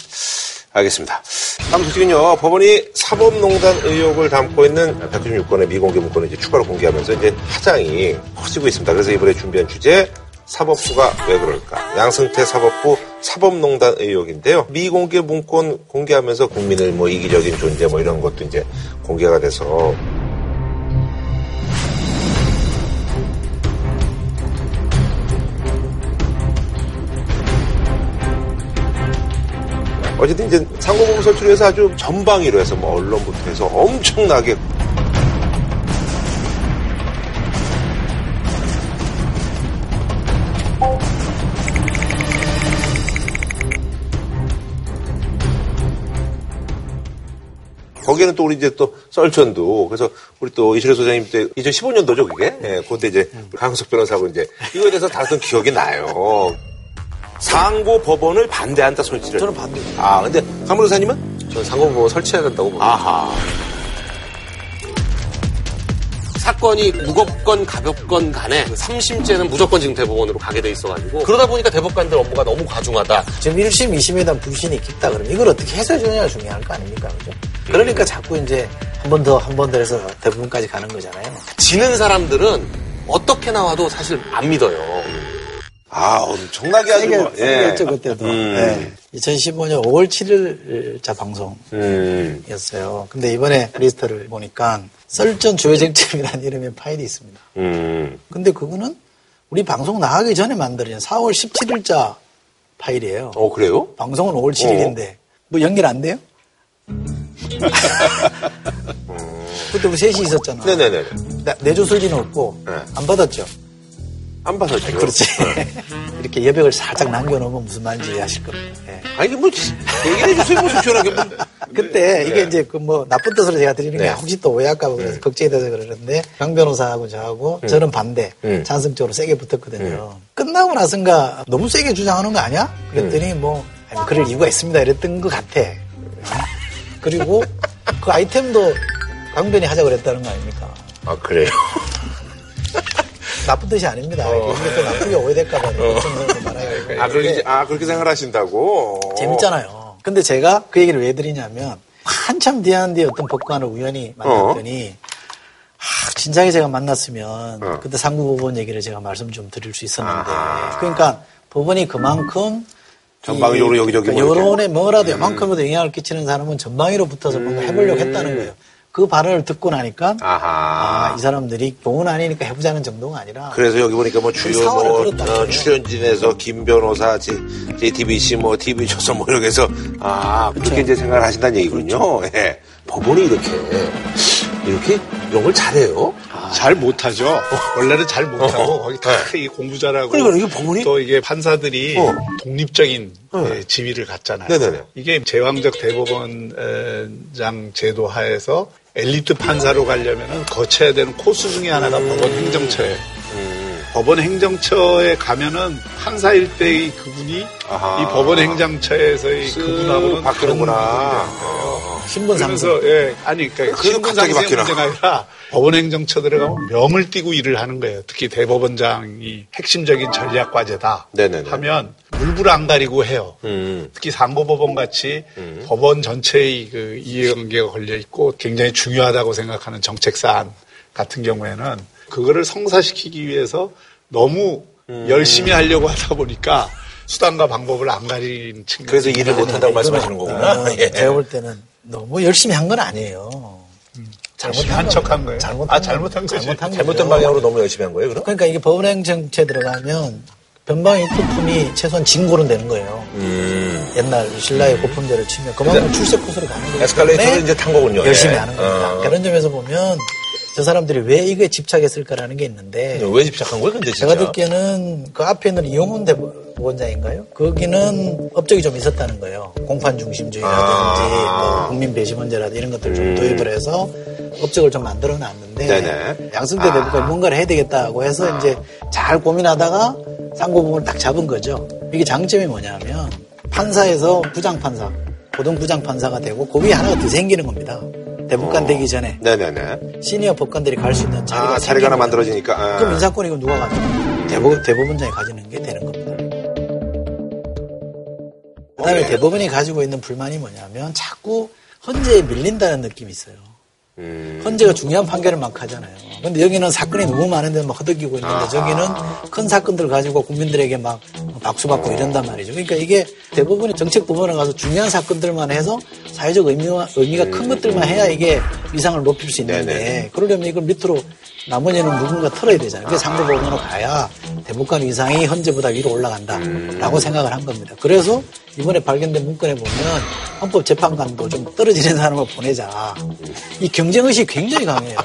알겠습니다. 다음 소식은요. 법원이 사법농단 의혹을 담고 있는 196건의 미공개 문건을 이제 추가로 공개하면서 이제 파장이 커지고 있습니다. 그래서 이번에 준비한 주제 사법부가 왜 그럴까? 양승태 사법부 사법농단 의혹인데요. 미공개 문건 공개하면서 국민을 뭐 이기적인 존재 뭐 이런 것도 이제 공개가 돼서 어쨌든 이제 상고법원 설치를 해서 아주 전방위로 해서 뭐 언론부터 해서 엄청나게 거기에는 또 우리 이제 또 썰전도 그래서 우리 또 이실혜 소장님 때 2015년도죠 그게 예, 그때 이제 강석 변호사하고 이제 이거에 대해서 다뤘던 기억이 나요. 상고 법원을 반대한다 설치를. 저는 반대. 아 근데 강 변호사님은? 저는 상고 법원 설치해야 된다고 봅니다. 아하. 사건이 무겁건 가볍건 간에 3심째는 그 무조건 지금 대법원으로 가게 돼 있어가지고 그러다 보니까 대법관들 업무가 너무 과중하다. 지금 1심, 2심에 대한 불신이 깊다 그러면 이걸 어떻게 해소해 주느냐가 중요할 거 아닙니까? 그죠? 그러니까 자꾸 이제 한 번 더, 한 번 더 해서 대부분까지 가는 거잖아요. 지는 사람들은 어떻게 나와도 사실 안 믿어요. 아, 엄청나게 아주 뭐, 예. 했죠, 그때도. 음. 네. 2015년 5월 7일자 방송이었어요. 음. 근데 이번에 리스트를 보니까 썰전 주요쟁점이라는 이름의 파일이 있습니다. 음. 근데 그거는 우리 방송 나가기 전에 만들어진 4월 17일자 파일이에요. 어, 그래요? 방송은 5월 7일인데. 어. 뭐 연결 안 돼요? 그때 우리 셋이 있었잖아. 네네네. 내조설지는 없고, 네. 안 받았죠? 안 받았죠. 그렇지. 네. 이렇게 여백을 살짝 남겨놓으면 무슨 말인지 이해하실 겁니다. 네. 아니, 뭐, 얘기해 주세요, 뭐, 시원하게. 뭐. 그때 이게 네. 이제 그 뭐 나쁜 뜻으로 제가 드리는 게 네. 혹시 또 오해할까봐 그래서 음. 걱정이 돼서 그러는데 강 변호사하고 저하고 음. 저는 반대, 음. 찬성적으로 세게 붙었거든요. 음. 끝나고 나선가 너무 세게 주장하는 거 아니야? 그랬더니 음. 뭐, 아니, 그럴 이유가 있습니다. 이랬던 것 같아. 그리고 그 아이템도 강변이 하자 그랬다는 거 아닙니까? 아, 그래요? 나쁜 뜻이 아닙니다. 어. 이게 또 나쁘게 오해될까봐 어. 말아요. 아, 그렇게, 아, 그렇게 생각하신다고? 재밌잖아요. 근데 제가 그 얘기를 왜 드리냐면, 한참 뒤한 뒤에 어떤 법관을 우연히 만났더니, 어. 아, 진작에 제가 만났으면, 어. 그때 상부법원 얘기를 제가 말씀 좀 드릴 수 있었는데, 아하. 그러니까 법원이 그만큼 전방위적으로 여기저기 그러니까 여론에 뭐라도 음. 영향을 끼치는 사람은 전방위로 붙어서 뭔가 해보려고 했다는 거예요. 그 발언을 듣고 나니까 아, 이 사람들이 좋은 아니니까 해보자는 정도가 아니라 그래서 여기 보니까 뭐 주요 뭐 어, 출연진에서 김 변호사, JTBC 뭐 TV조선 뭐 이렇게 해서 아 그렇죠. 그렇게 이제 생각을 하신다는 얘기군요. 그렇죠. 예. 법원이 이렇게 이렇게 이런 걸 잘해요. 아, 잘 못하죠. 원래는 잘 못하고 어, 거기 다 네. 공부 잘하고 그러니까 이게 법원이 또 이게 판사들이 어. 독립적인 어. 예, 지위를 갖잖아요. 네네네. 이게 제왕적 대법원장 제도 하에서 엘리트 판사로 가려면 거쳐야 되는 코스 중에 하나가 음. 법원 행정처예요. 음. 법원 행정처에 가면은 판사일 때의 그분이 아하. 이 법원 행정처에서의 그분하고는 바뀌는구나. 신분 상승. 예, 아니, 그러니까 신분 상승의 문제가 아니라 법원 행정처 들어가면 명을 띠고 일을 하는 거예요. 특히 대법원장이 핵심적인 전략 과제다 네네네. 하면 물불 안 가리고 해요. 음. 특히 상고법원 같이 음. 법원 전체의 그 이해관계가 걸려 있고 굉장히 중요하다고 생각하는 정책 사안 같은 경우에는 그거를 성사시키기 위해서 너무 음. 열심히 하려고 하다 보니까 수단과 방법을 안 가리는 측면. 그래서 일을 못한다고 말씀하시는 거구나. 어, 예. 제가 볼 때는 너무 열심히 한 건 아니에요. 잘못한 척한 거예요. 잘못한 아, 잘못한 거지. 잘못한 잘못된 방향으로 너무 열심히 한 거예요, 그럼? 그러니까 이게 법원행정처에 들어가면 변방의 부품이 최소한 진고는 되는 거예요. 음. 옛날 신라의 음. 고품제를 치면 그만큼 출세 코스로 가는 거예요. 에스컬레이터를 이제 탄 거군요. 열심히 예. 하는 겁니다. 어. 그런 점에서 보면 저 사람들이 왜 이거에 집착했을까라는 게 있는데 왜 집착한 거예요, 근데 진짜? 제가 듣기에는 그 앞에 있는 이용훈 대법원장인가요? 거기는 업적이 좀 있었다는 거예요. 공판 중심주의라든지 아~ 뭐 국민 배심원제라든지 이런 것들을 좀 음. 도입을 해서 업적을 좀 만들어 놨는데 양승태 아~ 대법관이 뭔가를 해야 되겠다고 해서 아~ 이제 잘 고민하다가 상고부문을 딱 잡은 거죠. 이게 장점이 뭐냐면 판사에서 부장판사 고등부장 판사가 되고 고위 하나가 더 생기는 겁니다. 대법관 어. 되기 전에 네네네. 시니어 법관들이 갈 수 있는 자리가 아, 자리가 하나 만들어지니까 아. 그럼 인사권 이거 누가 가지고 대법, 대법원장이 가지는 게 되는 겁니다. 그다음에 네. 대법원이 가지고 있는 불만이 뭐냐면 자꾸 헌재에 밀린다는 느낌이 있어요. 음. 헌재가 중요한 판결을 막 하잖아요. 근데 여기는 사건이 너무 많은데 막 허덕이고 있는데 아하. 저기는 큰 사건들 가지고 국민들에게 막 박수받고 이런단 말이죠. 그러니까 이게 대부분이 정책 부문에 가서 중요한 사건들만 해서 사회적 의미가, 의미가 큰 음. 것들만 해야 이게 위상을 높일 수 있는데 네네. 그러려면 이걸 밑으로 나머지는 누군가 털어야 되잖아요. 그래서 상대법원으로 가야 대법관 위상이 현재보다 위로 올라간다라고 음. 생각을 한 겁니다. 그래서 이번에 발견된 문건에 보면 헌법재판관도 좀 떨어지는 사람을 보내자. 이 경쟁의식이 굉장히 강해요.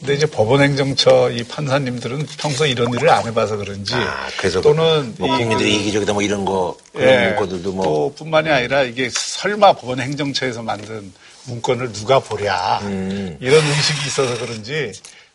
근데 이제 법원행정처 이 판사님들은 평소 이런 일을 안 해봐서 그런지 아, 그래서 또는 뭐 국민들이 그, 이기적이다 뭐 이런 거 그런 예, 문건들도 뭐또 뿐만이 아니라 이게 설마 법원행정처에서 만든 문건을 누가 보랴 음. 이런 의식이 있어서 그런지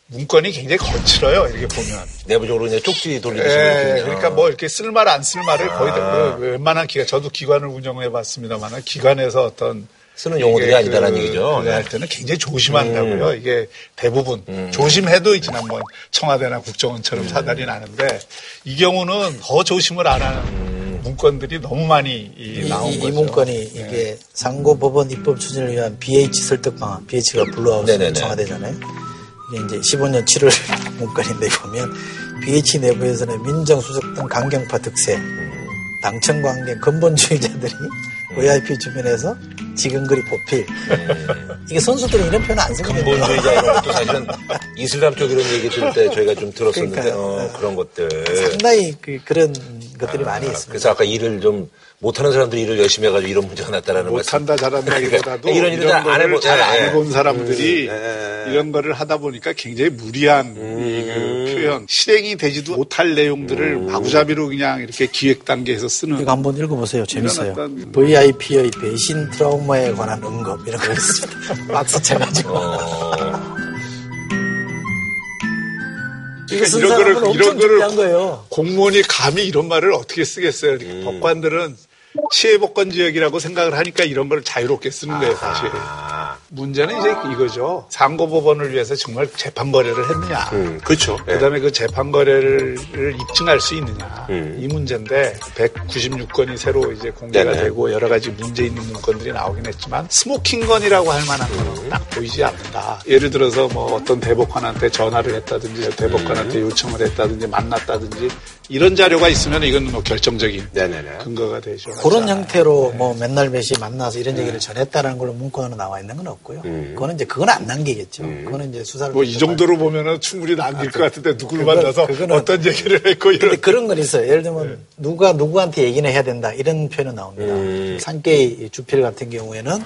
문건이 굉장히 거칠어요 이렇게 보면 내부적으로 이제 쪽지 돌리듯이 예, 그러니까 뭐 이렇게 쓸말 안 쓸말을 아. 거의 다, 웬만한 기관 저도 기관을 운영해봤습니다만 기관에서 어떤 쓰는 용어들이 아니다라는 그, 얘기죠. 네. 할 때는 굉장히 조심한다고요. 음. 이게 대부분 음. 조심해도 지난번 청와대나 국정원처럼 음. 사달이 나는데 이 경우는 더 조심을 안 하는 음. 문건들이 너무 많이 이, 나온 이, 거죠. 이 문건이 네. 이게 상고법원 입법 추진을 위한 BH 설득 방안, BH가 Blue House 청와대잖아요. 이게 이제 15년 7월 문건인데 보면 BH 내부에서는 민정수석 등 강경파 득세, 음. 당청 관계 근본주의자들이 VIP 주변에서 지금 그리 보필. 음. 이게 선수들은 이런 표현 안 쓰거든요. 근본주의자 이런 것도 사실은 이슬람 쪽 이런 얘기 들을 때 저희가 좀 들었었는데 어, 그런 것들. 상당히 그, 런 것들이 아, 많이 있습니다. 그래서 아까 일을 좀 못하는 사람들이 일을 열심히 해가지고 이런 문제가 났다라는 못한다 잘한다기보다도 이런 일을 안 해본, 잘안 해본 사람들이 음, 네. 이런 거를 하다 보니까 굉장히 무리한 음. 그 표현 실행이 되지도 못할 내용들을 음. 마구잡이로 그냥 이렇게 기획 단계에서 쓰는 이거 한번 읽어보세요 재밌어요 VIP의 배신 트라우마에 관한 언급 이런 거 있습니다 박수 쳐가지고 어. 그러니까 이런 거를 이런 거를 거예요. 공무원이 감히 이런 말을 어떻게 쓰겠어요? 음. 법관들은 치해복권 지역이라고 생각을 하니까 이런 걸 자유롭게 쓰는 거예요, 사실. 아. 문제는 이제 이거죠. 상고법원을 위해서 정말 재판 거래를 했느냐. 음, 그렇죠. 그 다음에 그 재판 거래를 입증할 수 있느냐. 음. 이 문제인데 196건이 새로 이제 공개가 네네. 되고 여러 가지 문제 있는 문건들이 나오긴 했지만 스모킹건이라고 할 만한 건 음. 딱 보이지 않는다. 예를 들어서 뭐 어떤 대법관한테 전화를 했다든지 대법관한테 음. 요청을 했다든지 만났다든지 이런 자료가 있으면 이건 뭐 결정적인 네네네. 근거가 되죠. 그런 형태로 네. 뭐 맨날 몇시 만나서 이런 네. 얘기를 전했다라는 걸로 문건으로 나와 있는 건 없고요. 음. 그거는 이제 그건 안 남기겠죠. 음. 그거는 이제 수사를 뭐 이 정도로 보면은 충분히 남길 아, 것 같은데 누구를 그건, 만나서 어떤 얘기를 했고 이런. 그런 건 있어요. 예를 들면 네. 누가 누구한테 얘기는 해야 된다 이런 표현은 나옵니다. 음. 산케이 주필 같은 경우에는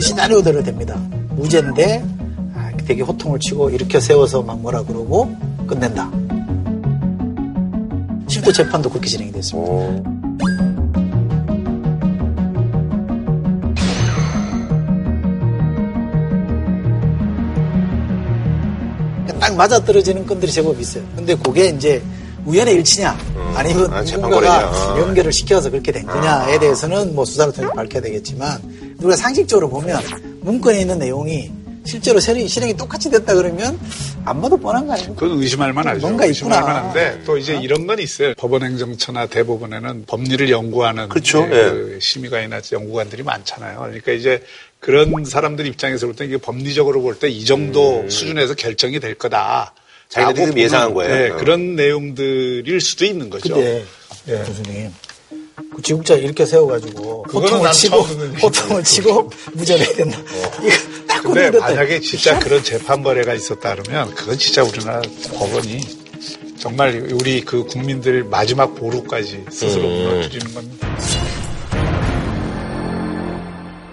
시나리오대로 됩니다. 무죄인데 아, 되게 호통을 치고 일으켜 세워서 막 뭐라 그러고 끝낸다. 실제 재판도 그렇게 진행이 됐습니다. 딱 맞아떨어지는 건들이 제법 있어요. 근데 그게 이제 우연의 일치냐 음. 아니면 아, 누군가가 연결을 시켜서 그렇게 된 거냐에 대해서는 뭐 수사를 통해 밝혀야 되겠지만 우리가 상식적으로 보면 문건에 있는 내용이 실제로 실행이, 실행이 똑같이 됐다 그러면 안 봐도 뻔한 거 아닙니까? 그건 의심할 만하죠. 뭔가 의심할 있구나. 만한데 또 이제 어? 이런 건 있어요. 법원행정처나 대법원에는 법리를 연구하는 그렇죠. 그 예. 심의관이나 연구관들이 많잖아요. 그러니까 이제 그런 사람들 입장에서 볼 때 이게 법리적으로 볼 때 이 정도 음. 수준에서 결정이 될 거다. 자기들이 예상한 거예요. 네, 어. 그런 내용들일 수도 있는 거죠. 근데 예. 교수님 그 지국자 이렇게 세워가지고 호통을 치고 호통을 치고 무죄를 된다. 어. 딱 근데 만약에 진짜 그런 재판 거래가 있었다 그러면 그건 진짜 우리나라 법원이 정말 우리 그 국민들 마지막 보루까지 스스로 음. 무너뜨리는 겁니다.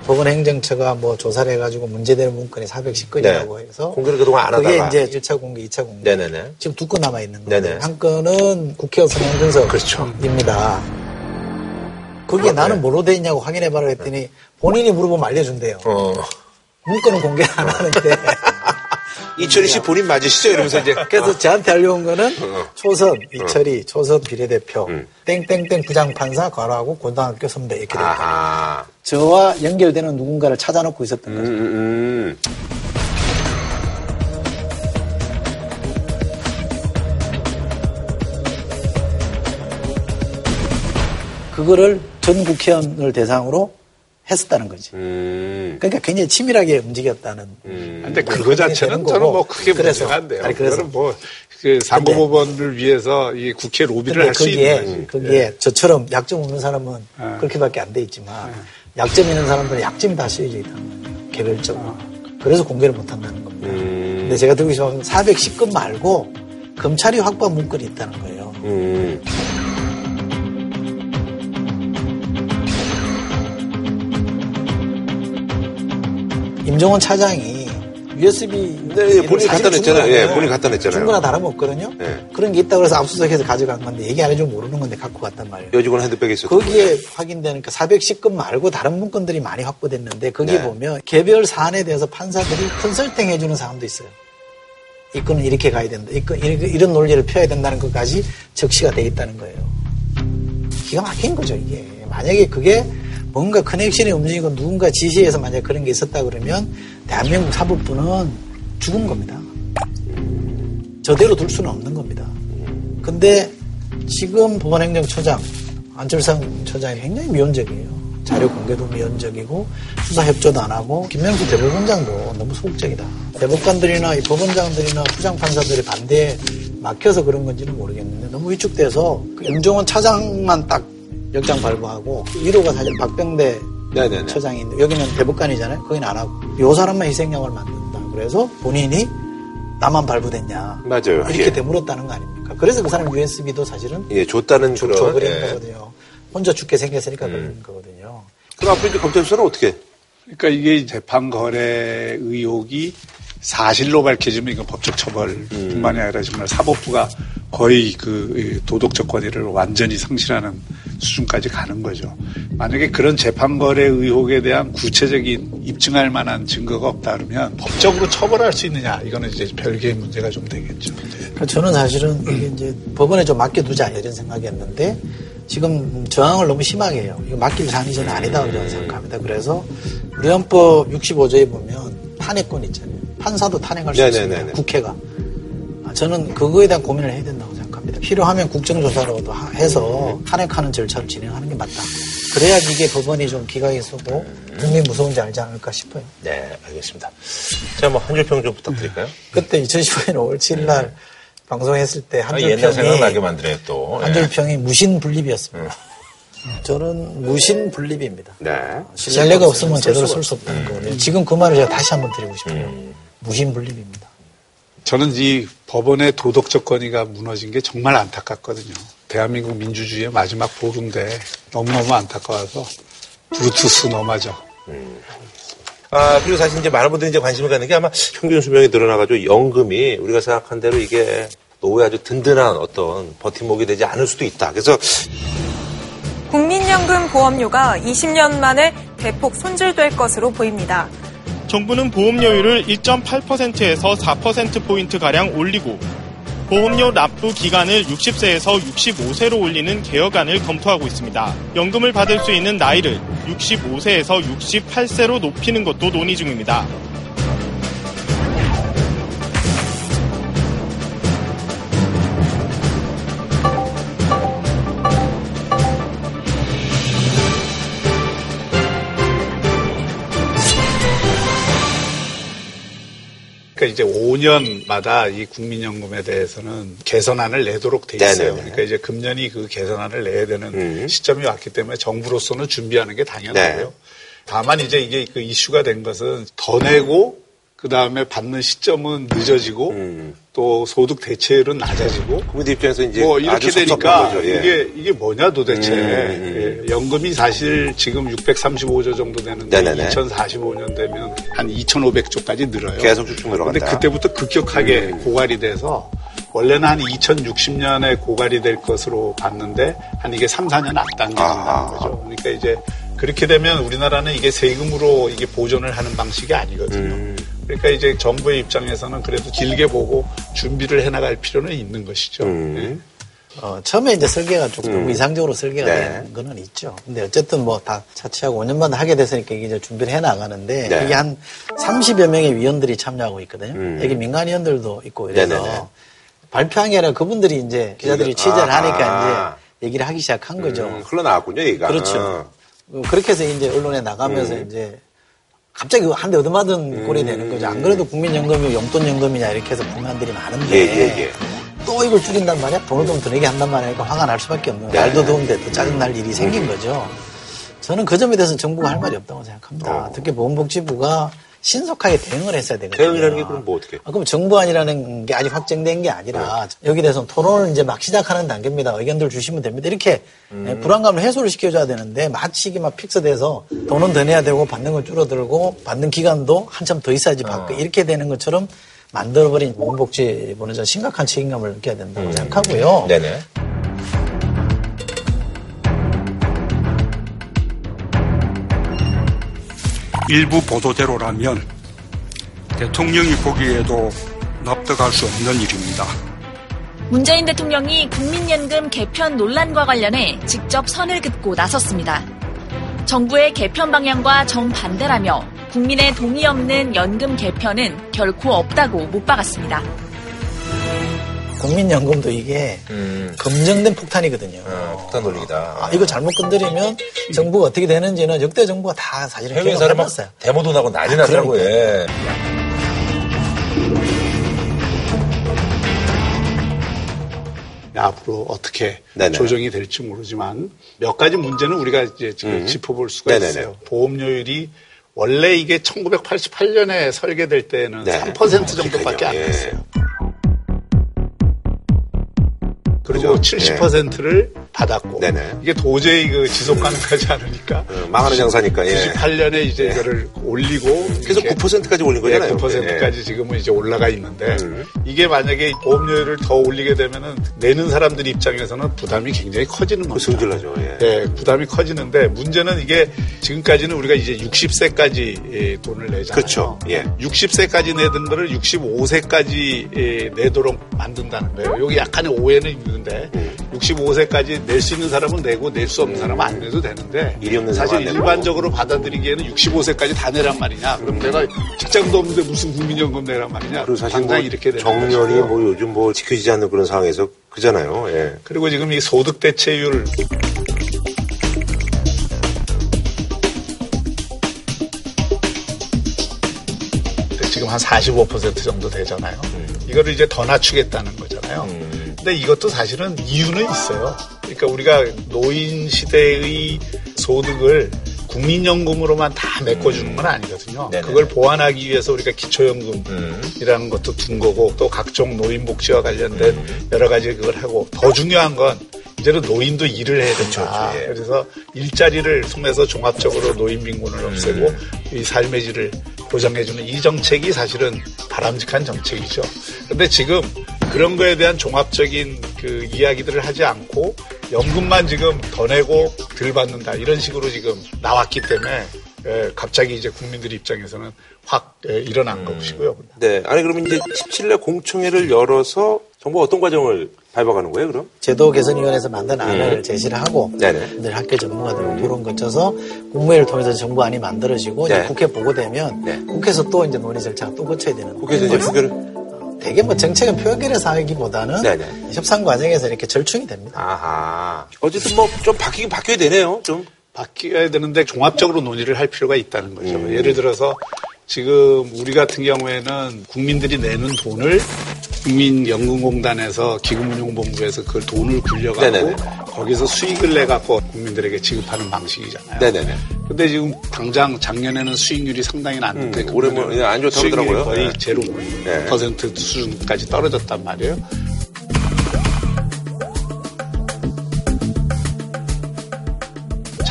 법원 행정처가 뭐 조사를 해가지고 문제되는 문건이 410건이라고 네. 해서 공개를 그동안 안 그게 하다가 그게 이제 1차 공개, 2차 공개. 네네네. 지금 두 건 남아 있는 거예요. 한 건은 국회의원 선거분석입니다. 그렇죠. 그게 어, 나는 네. 뭐로 돼 있냐고 확인해봐라 했더니 본인이 물어보면 알려준대요. 어. 문건은 공개 안 하는데 이철희 씨 본인 맞으시죠? 이러면서 이제. 그래서 저한테 알려온 거는 어. 초선, 이철희, 초선 비례대표, 음. 땡땡땡 부장판사, 과로하고 고등학교 선배 이렇게 됐다. 저와 연결되는 누군가를 찾아놓고 있었던 거죠. 음, 음. 음. 그거를 전 국회의원을 대상으로 했었다는 거지. 음. 그러니까 굉장히 치밀하게 움직였다는. 음. 근데 뭐 그거 자체는 저는 뭐 크게 문제가 안 돼요. 아니, 그래서 뭐 그 상고법원을 위해서 이 국회 로비를 할 수 있는 거지. 거기에 네. 저처럼 약점 없는 사람은 네. 그렇게밖에 안 돼 있지만 네. 약점 있는 사람들은 약점이 다 쓰여져 있다는 거예요. 개별적으로. 어. 그래서 공개를 못 한다는 겁니다. 음. 근데 제가 들고 싶은 410건 말고 검찰이 확보한 문건이 있다는 거예요. 음. 임종원 차장이 USB 네, 예, 본인이 갖다 냈잖아요. 예, 본인이 갖다 냈잖아요. 중고나 다름없거든요. 예. 그런 게 있다고 해서 압수수색해서 가져간 건데 얘기 안 해주면 모르는 건데 갖고 갔단 말이에요. 여직원 핸드백에 있었 거기에 확인되니까 410건 말고 다른 문건들이 많이 확보됐는데 거기에 네. 보면 개별 사안에 대해서 판사들이 컨설팅 해주는 사람도 있어요. 이 건은 이렇게 가야 된다. 이 건, 이런 논리를 펴야 된다는 것까지 적시가 돼 있다는 거예요. 기가 막힌 거죠, 이게. 만약에 그게 뭔가 커넥션이 움직이고 누군가 지시해서 만약 그런 게 있었다 그러면 대한민국 사법부는 죽은 겁니다. 저대로 둘 수는 없는 겁니다. 근데 지금 법원행정처장 안철상 처장이 굉장히 미온적이에요. 자료 공개도 미온적이고 수사 협조도 안 하고 김명수 대법원장도 너무 소극적이다. 대법관들이나 법원장들이나 부장판사들의 반대에 막혀서 그런 건지는 모르겠는데 너무 위축돼서 그 임종원 차장만 딱 역장 발부하고 1호가 사실 박병대 네네네. 처장인데 여기는 대법관이잖아요. 거기는 안 하고 요 사람만 희생양을 만든다. 그래서 본인이 나만 발부됐냐. 맞아요. 이렇게 예. 되물었다는 거 아닙니까? 그래서 그 사람 USB도 사실은 예, 줬다는 줘, 그런 줘버린 예. 거거든요. 혼자 죽게 생겼으니까 음. 그런 거거든요. 그럼 앞으로 이제 검찰 수사는 어떻게? 그러니까 이게 재판 거래 의혹이 사실로 밝혀지면 이건 법적 처벌뿐만이 음. 아니라 정말 사법부가 거의 그 도덕적 권위를 완전히 상실하는 수준까지 가는 거죠. 만약에 그런 재판 거래 의혹에 대한 구체적인 입증할 만한 증거가 없다 그러면 법적으로 처벌할 수 있느냐 이거는 이제 별개의 문제가 좀 되겠죠. 그러니까 저는 사실은 이게 이제 법원에 좀 맡겨두자 이런 생각이었는데 지금 저항을 너무 심하게 해요. 이거 맡길 사안이 저는 아니다고 저는 생각합니다. 그래서 우리 헌법 65조에 보면 탄핵권 있잖아요. 판사도 탄핵할 수 네네네네. 있습니다. 국회가. 아, 저는 그거에 대한 고민을 해야 된다고 생각합니다. 필요하면 국정조사라도 해서 탄핵하는 절차를 진행하는 게 맞다. 그래야 이게 법원이 좀 기각이 서고 국민 무서운지 알지 않을까 싶어요. 네, 알겠습니다. 제가 뭐 한줄평 좀 부탁드릴까요? 그때 2015년 5월 7일 날 네. 방송했을 때 한줄 평이 생각나게 만들어요 또. 한줄 네. 평이 무신 분립이었습니다. 음. 저는 무신 분립입니다. 네. 신뢰가 없으면 제대로 쓸 수 없다는 음. 거거든요. 지금 그 말을 제가 다시 한번 드리고 싶어요. 음. 무신분립입니다. 저는 이 법원의 도덕적 권위가 무너진 게 정말 안타깝거든요. 대한민국 민주주의의 마지막 보루인데 너무너무 안타까워서 브루투스 너마저. 음. 아, 그리고 사실 이제 많은 분들이 이제 관심을 갖는 게 아마 평균 수명이 늘어나가지고 연금이 우리가 생각한 대로 이게 노후에 아주 든든한 어떤 버팀목이 되지 않을 수도 있다. 그래서 국민연금 보험료가 20년 만에 대폭 손질될 것으로 보입니다. 정부는 보험료율을 1.8%에서 4%포인트 가량 올리고 보험료 납부 기간을 60세에서 65세로 올리는 개혁안을 검토하고 있습니다. 연금을 받을 수 있는 나이를 65세에서 68세로 높이는 것도 논의 중입니다. 이제 5년마다 이 국민연금에 대해서는 개선안을 내도록 돼 있어요. 네네네. 그러니까 이제 금년이 그 개선안을 내야 되는 음. 시점이 왔기 때문에 정부로서는 준비하는 게 당연하고요. 네. 다만 이제 이게 그 이슈가 된 것은 더 내고 그 다음에 받는 시점은 늦어지고 음. 또 소득 대체율은 낮아지고 국민들 입장에서 이제 뭐 이렇게 되니까 예. 이게 이게 뭐냐 도대체 음, 음. 예. 연금이 사실 지금 635조 정도 되는데 네네네. 2045년 되면 한 2,500조까지 늘어요. 계속 쭉쭉 늘어간다. 근데 그때부터 급격하게 음. 고갈이 돼서 원래는 한 2060년에 고갈이 될 것으로 봤는데 한 이게 3, 4년 앞당겨진다는 거죠. 그러니까 이제 그렇게 되면 우리나라는 이게 세금으로 이게 보존을 하는 방식이 아니거든요. 음. 그러니까 이제 정부의 입장에서는 그래도 길게 보고 준비를 해나갈 필요는 있는 것이죠. 음. 네. 어, 처음에 이제 설계가 조금 음. 이상적으로 설계가 네. 된 거는 있죠. 근데 어쨌든 뭐 다 차치하고 5년마다 하게 됐으니까 이제 준비를 해 나가는데 네. 이게 한 30여 명의 위원들이 참여하고 있거든요. 음. 여기 민간 위원들도 있고 이래서 네네네. 발표한 게 아니라 그분들이 이제 기자들이 취재를 아. 하니까 이제 얘기를 하기 시작한 거죠. 음, 흘러나왔군요, 얘기가. 그렇죠. 어. 그렇게 해서 이제 언론에 나가면서 음. 이제 갑자기 한 대 얻어맞은 꼴이 되는 거죠. 안 그래도 국민연금이 용돈연금이냐 이렇게 해서 불만들이 많은데 예, 예, 예. 또 이걸 줄인단 말이야? 돈을 좀더 내게 한단 말이야? 그러니까 화가 날 수밖에 없는 거야. 말도 더운데 또 짜증날 일이 생긴 거죠. 저는 그 점에 대해서는 정부가 할 말이 없다고 생각합니다. 어. 특히 보건복지부가 신속하게 대응을 했어야 되거든요. 대응이라는 게 그럼 뭐 어떻게? 아, 그럼 정부안이라는 게 아직 확정된 게 아니라 네. 여기 대해서 토론을 이제 막 시작하는 단계입니다. 의견들 주시면 됩니다. 이렇게 음. 예, 불안감을 해소를 시켜줘야 되는데 마치 이게 막 픽스돼서 돈은 더 내야 되고 받는 건 줄어들고 받는 기간도 한참 더 있어야지 받고 어. 이렇게 되는 것처럼 만들어버린 보건복지부는 좀 심각한 책임감을 느껴야 된다고 음. 생각하고요. 네네. 일부 보도대로라면 대통령이 보기에도 납득할 수 없는 일입니다. 문재인 대통령이 국민연금 개편 논란과 관련해 직접 선을 긋고 나섰습니다. 정부의 개편 방향과 정반대라며 국민의 동의 없는 연금 개편은 결코 없다고 못 박았습니다. 국민연금도 이게 음. 검증된 폭탄이거든요. 아, 폭탄 논리다. 아, 이거 잘못 건드리면 정부가 어떻게 되는지는 역대 정부가 다 사실은 해외 사람 어요 데모도 나고 난리 아, 나더라고요. 예. 앞으로 어떻게 네네. 조정이 될지 모르지만 몇 가지 문제는 우리가 이제 지금 음. 짚어볼 수가 네네네. 있어요. 보험료율이 원래 이게 1988년에 설계될 때는 네. 3% 정도밖에 안 됐어요. 예. 그리고 그렇죠. 70%를 네. 받았고 네네. 이게 도저히 그 지속 가능하지 않으니까 어, 망하는 장사니까 예. 98년에 이제 네. 이거를 올리고 그래서 9%까지 올린 거잖아요. 네, 9%까지 예. 지금은 이제 올라가 있는데 음. 이게 만약에 보험료를 더 올리게 되면은 내는 사람들 입장에서는 부담이 굉장히 커지는 거죠. 승질나죠. 예. 네, 부담이 커지는데 문제는 이게 지금까지는 우리가 이제 60세까지 돈을 내잖아요. 그렇죠. 예. 60세까지 내던 거를 65세까지 내도록 만든다는 거예요. 여기 약간의 오해는 있는데 음. 65세까지 낼 수 있는 사람은 내고 낼 수 없는 음. 사람은 안 내도 되는데 사실 일반적으로 받아들이기에는 65세까지 다 내란 말이냐. 그럼 음. 내가 직장도 없는데 무슨 국민연금 내란 말이냐. 그리고 사실 뭐 이렇게 정년이 뭐 요즘 뭐 지켜지지 않는 그런 상황에서 그잖아요. 예. 그리고 지금 이 소득 대체율 지금 한 45% 정도 되잖아요. 음. 이거를 이제 더 낮추겠다는 거잖아요. 음. 근데 이것도 사실은 이유는 있어요. 그러니까 우리가 노인 시대의 소득을 국민연금으로만 다 메꿔주는 건 아니거든요. 네네. 그걸 보완하기 위해서 우리가 기초연금이라는 음. 것도 둔 거고 또 각종 노인복지와 관련된 음. 여러 가지 그걸 하고 더 중요한 건 이제는 노인도 일을 해야 된다. 그렇죠. 예. 그래서 일자리를 통해서 종합적으로 노인 빈곤을 없애고 음. 이 삶의 질을 보장해주는 이 정책이 사실은 바람직한 정책이죠. 근데 지금 그런 거에 대한 종합적인 그 이야기들을 하지 않고 연금만 지금 더 내고 덜 받는다 이런 식으로 지금 나왔기 때문에 예, 갑자기 이제 국민들 입장에서는 확 예, 일어난 음. 것이고요. 네. 아니 그러면 이제 17일 공청회를 열어서 정부 어떤 과정을 밟아가는 거예요, 그럼? 제도 개선위원회에서 만든 안을 음. 제시를 하고 네네. 학교 전문가들과 토론 거쳐서 국무회를 통해서 정부안이 만들어지고 네. 이제 국회 보고되면 네. 국회에서 또 이제 논의 절차가 또 거쳐야 되는 국회에서 이제 표결을 되게 뭐 정책은 표결에서 하기보다는 네네. 협상 과정에서 이렇게 절충이 됩니다. 아하. 어쨌든 뭐 좀 바뀌긴 바뀌어야 되네요, 좀. 바뀌어야 되는데 종합적으로 논의를 할 필요가 있다는 거죠. 음. 예를 들어서 지금 우리 같은 경우에는 국민들이 내는 돈을 국민연금공단에서 기금운용본부에서 그 돈을 네네네. 거기서 수익을 내 갖고 국민들에게 지급하는 방식이잖아요. 네네네. 근데 지금 당장 작년에는 수익률이 상당히 낮는데 음, 올해 뭐안 좋다고 하더라고요. 거의 네. 제로 네. 퍼센트 수준까지 떨어졌단 말이에요.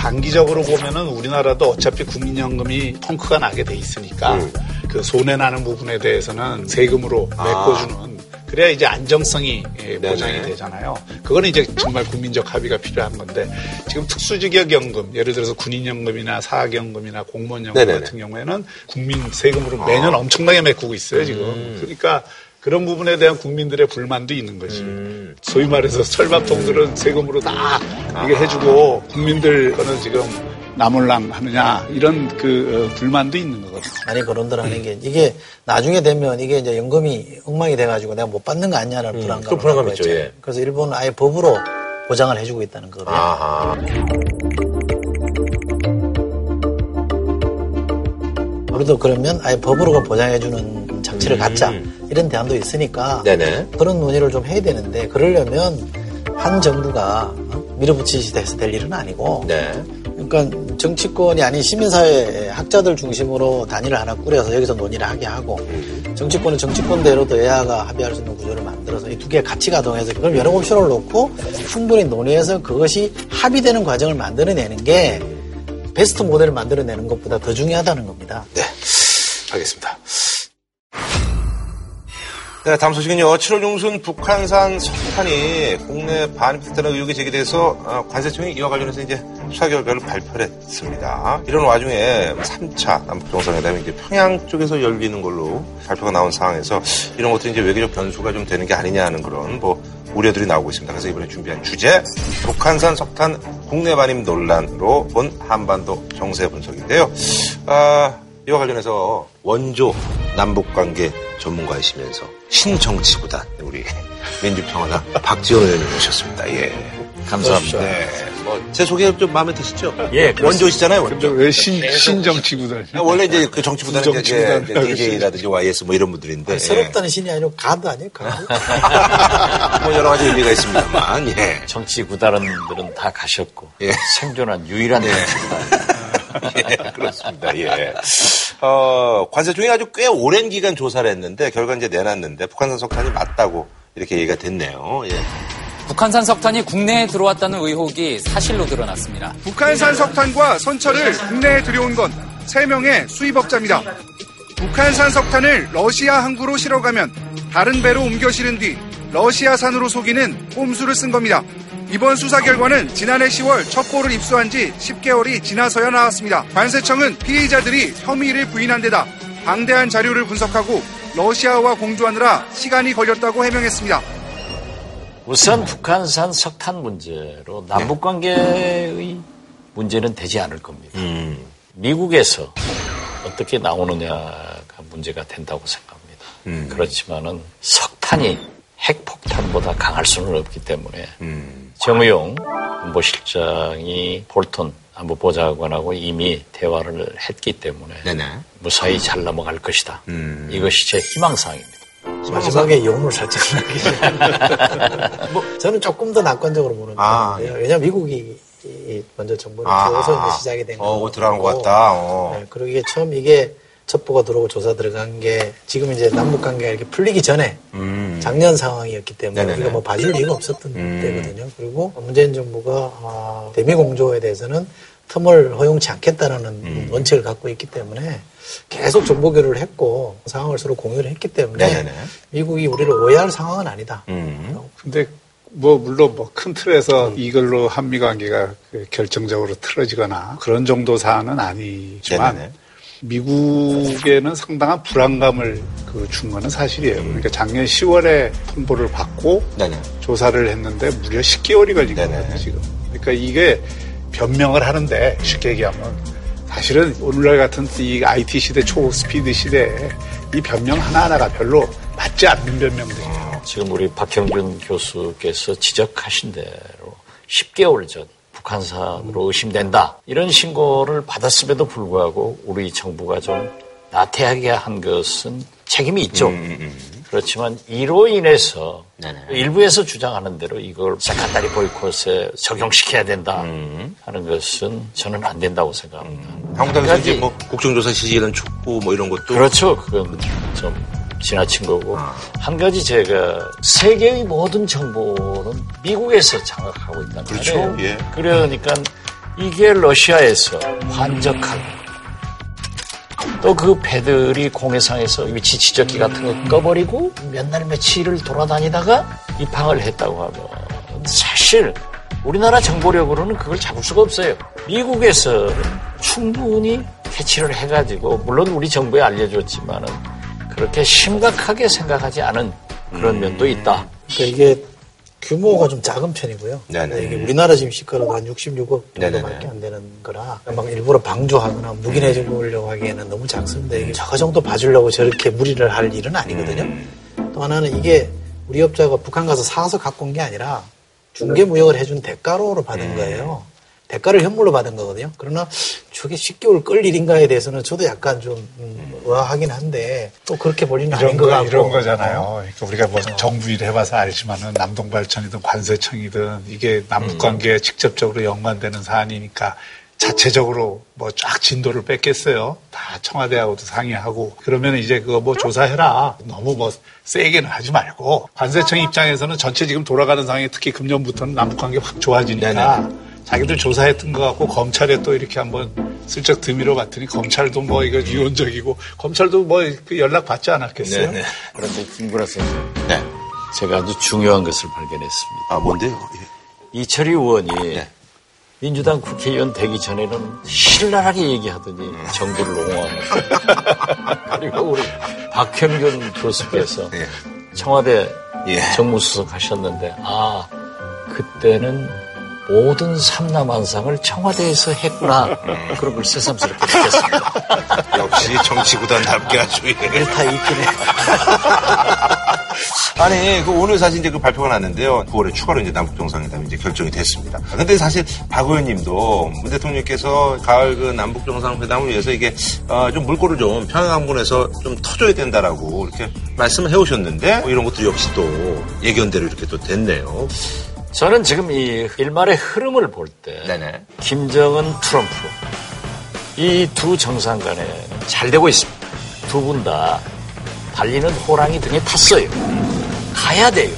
장기적으로 보면은 우리나라도 어차피 국민연금이 펑크가 나게 돼 있으니까 음. 그 손해 나는 부분에 대해서는 세금으로 아. 메꿔주는 그래야 이제 안정성이 예, 보장이 되잖아요. 그거는 이제 정말 국민적 합의가 필요한 건데 지금 특수직역연금 예를 들어서 군인연금이나 사학연금이나 공무원연금 네네네. 같은 경우에는 국민 세금으로 매년 아. 엄청나게 메꾸고 있어요 지금. 음. 그러니까 그런 부분에 대한 국민들의 불만도 있는 거지. 음. 소위 말해서 철밥통들은 세금으로 다 이게 해주고 국민들 거는 지금 나몰랑 하느냐 이런 그 어, 불만도 있는 거거든요. 아니 그런들 하는 게 이게 나중에 되면 이게 이제 연금이 엉망이 돼가지고 내가 못 받는 거 아니냐는 음, 불안감. 그 불안감 있죠. 예. 그래서 일본은 아예 법으로 보장을 해주고 있다는 거예요. 아하. 우리도 그러면 아예 법으로 보장해주는 장치를 음. 갖자 이런 대안도 있으니까 네네. 그런 논의를 좀 해야 되는데 그러려면 한 정부가 밀어붙이시 해서 될 일은 아니고 네. 그러니까 정치권이 아닌 시민사회 학자들 중심으로 단위를 하나 꾸려서 여기서 논의를 하게 하고 정치권은 정치권대로도 여야가 합의할 수 있는 구조를 만들어서 이 두개 같이 가동해서 그럼 여러 옵션을 놓고 충분히 논의해서 그것이 합의되는 과정을 만들어내는 게 베스트 모델을 만들어내는 것보다 더 중요하다는 겁니다. 네, 알겠습니다. 네, 다음 소식은요. 7월 중순 북한산 석탄이 국내 반입됐다는 의혹이 제기돼서 어, 관세청이 이와 관련해서 이제 수사 결과를 발표를 했습니다. 이런 와중에 3차 남북 정상회담이 이제 평양 쪽에서 열리는 걸로 발표가 나온 상황에서 이런 것들이 이제 외교적 변수가 좀 되는 게 아니냐 하는 그런 뭐 우려들이 나오고 있습니다. 그래서 이번에 준비한 주제 북한산 석탄 국내 반입 논란으로 본 한반도 정세 분석인데요. 아, 이와 관련해서 원조 남북 관계 전문가이시면서 신정치보다 우리 민주평화당 박지원 의원님 모셨습니다. 예. 감사합니다. 네. 뭐, 제 소개 좀 마음에 드시죠? 예. 원조시잖아요, 원조. 왜 신, 신정치구단? 아, 원래 이제 그 정치구단은 이제 DJ라든지 YS 뭐 이런 분들인데. 아니, 새롭다는 신이 아니고 가드 아닐까? 뭐 여러 가지 의미가 있습니다만, 예. 정치구단들은 다 가셨고. 예. 생존한 유일한 예. 예, 그렇습니다. 예. 어, 관세청이 아주 꽤 오랜 기간 조사를 했는데 결과 이제 내놨는데 북한산 석탄이 맞다고 이렇게 얘기가 됐네요. 예. 북한산 석탄이 국내에 들어왔다는 의혹이 사실로 드러났습니다. 북한산 석탄과 선철을 국내에 들여온 건 3명의 수입업자입니다. 북한산 석탄을 러시아 항구로 실어가면 다른 배로 옮겨 실은 뒤 러시아산으로 속이는 꼼수를 쓴 겁니다. 이번 수사 결과는 지난해 10월 첩보를 입수한 지 10개월이 지나서야 나왔습니다. 관세청은 피의자들이 혐의를 부인한 데다 방대한 자료를 분석하고 러시아와 공조하느라 시간이 걸렸다고 해명했습니다. 우선 북한산 석탄 문제로 남북 관계의 문제는 되지 않을 겁니다. 음. 미국에서 어떻게 나오느냐가 문제가 된다고 생각합니다. 음. 그렇지만은 석탄이 핵폭탄보다 강할 수는 없기 때문에 음. 정의용 안보실장이 볼턴 안보보좌관하고 이미 대화를 했기 때문에 네네. 무사히 잘 넘어갈 것이다. 음. 이것이 제 희망사항입니다. 마지막에 용을 살짝 뭐 저는 조금 더 낙관적으로 보는 아, 거예요. 예. 왜냐하면 미국이 먼저 정보를 아, 줘서 시작이 된 거고. 어, 들어간 것 같다. 어. 네, 그리고 이게 처음 이게 첩보가 들어오고 조사 들어간 게 지금 이제 남북 관계가 이렇게 풀리기 전에 음. 작년 상황이었기 때문에 네네네. 우리가 뭐 봐줄 이유가 없었던 음. 때거든요. 그리고 문재인 정부가 아, 대미 공조에 대해서는 틈을 허용치 않겠다라는 음. 원칙을 갖고 있기 때문에 계속 정보 교류를 했고 상황을 서로 공유를 했기 때문에 네네네. 미국이 우리를 오해할 상황은 아니다. 음. 근데 뭐 물론 뭐 큰 틀에서 음. 이걸로 한미 관계가 결정적으로 틀어지거나 그런 정도 사안은 아니지만 네네네. 미국에는 상당한 불안감을 그 준 거는 사실이에요. 그러니까 작년 10월에 통보를 받고 네네. 조사를 했는데 무려 10개월이 걸린 거예요, 지금. 그러니까 이게 변명을 하는데 쉽게 얘기하면 사실은 오늘날 같은 이 IT 시대 초스피드 시대에 이 변명 하나하나가 별로 맞지 않는 변명들이에요. 지금 우리 박형준 교수께서 지적하신 대로 10개월 전 북한산으로 의심된다. 이런 신고를 받았음에도 불구하고 우리 정부가 좀 나태하게 한 것은 책임이 있죠. 음, 음. 음. 그렇지만 이로 인해서 네네. 일부에서 주장하는 대로 이걸 세컨다리 보이콧에 적용시켜야 된다 음. 하는 것은 저는 안 된다고 생각합니다. 음. 한국당에서 이제 뭐 국정조사 시기에는 촉구 뭐 이런 것도 그렇죠. 그건 좀 지나친 거고 아. 한 가지 제가 세계의 모든 정보는 미국에서 장악하고 있다는 그렇죠. 말이에요. 예. 그러니까 이게 러시아에서 환적하고 또 그 배들이 공해상에서 위치 지적기 같은 거 꺼버리고 몇 날 며칠을 돌아다니다가 입항을 했다고 하면 사실 우리나라 정보력으로는 그걸 잡을 수가 없어요. 미국에서 충분히 캐치를 해가지고 물론 우리 정부에 알려줬지만은 그렇게 심각하게 생각하지 않은 그런 음. 면도 있다. 그러니까 이게 규모가 좀 작은 편이고요. 네네. 이게 우리나라 지금 시가로도 한 66억 정도밖에 안 되는 거라 막 일부러 방조하거나 묵인해 주려고 하기에는 너무 작습니다. 이게 저거 정도 봐주려고 저렇게 무리를 할 일은 아니거든요. 음. 또 하나는 이게 우리 업자가 북한 가서 사서 갖고 온 게 아니라 중개 무역을 해준 대가로 받은 음. 거예요. 대가를 현물로 받은 거거든요. 그러나 저게 10개월 끌 일인가에 대해서는 저도 약간 좀 음, 의아하긴 한데 또 그렇게 볼리는 아닌 것 같고. 이런 거잖아요. 어. 그러니까 우리가 뭐 어. 정부 일 해봐서 알지만은 남동발전이든 관세청이든 이게 남북관계에 음. 직접적으로 연관되는 사안이니까 자체적으로 뭐 쫙 진도를 뺏겠어요. 다 청와대하고도 상의하고 그러면 이제 그거 뭐 조사해라. 너무 뭐 세게는 하지 말고 관세청 입장에서는 전체 지금 돌아가는 상황이 특히 금년부터는 남북관계 확 좋아지니까. 네네. 자기들 조사했던 것 같고 검찰에 또 이렇게 한번 슬쩍 드밀어 봤더니 검찰도 뭐 이거 유언적이고 검찰도 뭐그 연락 받지 않았겠어요? 네네. 그런데 김구라 선생님. 네. 제가 아주 중요한 것을 발견했습니다. 아, 뭔데요? 예. 이철희 의원이 네. 민주당 국회의원 되기 전에는 신랄하게 얘기하더니 음. 정부를 옹호하는. 그리고 우리 박형균 교수께서 네. 청와대 예. 정무수석 하셨는데, 아, 그때는 모든 삼남한상을 청와대에서 했구나. 그런 걸 새삼스럽게 느꼈습니다. 역시 정치구단답게 아주. 일타 이기네. 아니, 그 오늘 사실 이제 그 발표가 났는데요. 9월에 추가로 이제 남북 정상회담이 이제 결정이 됐습니다. 근데 사실 박 의원님도 문 대통령께서 가을 그 남북 정상회담을 위해서 이게 어, 좀 물꼬를 좀 평양항군에서 좀 터줘야 된다라고 이렇게 말씀을 해오셨는데 뭐 이런 것도 역시 또 예견대로 이렇게 또 됐네요. 저는 지금 이 일말의 흐름을 볼 때 김정은 트럼프 이 두 정상 간에 잘 되고 있습니다. 두 분 다 달리는 호랑이 등에 탔어요. 가야 돼요.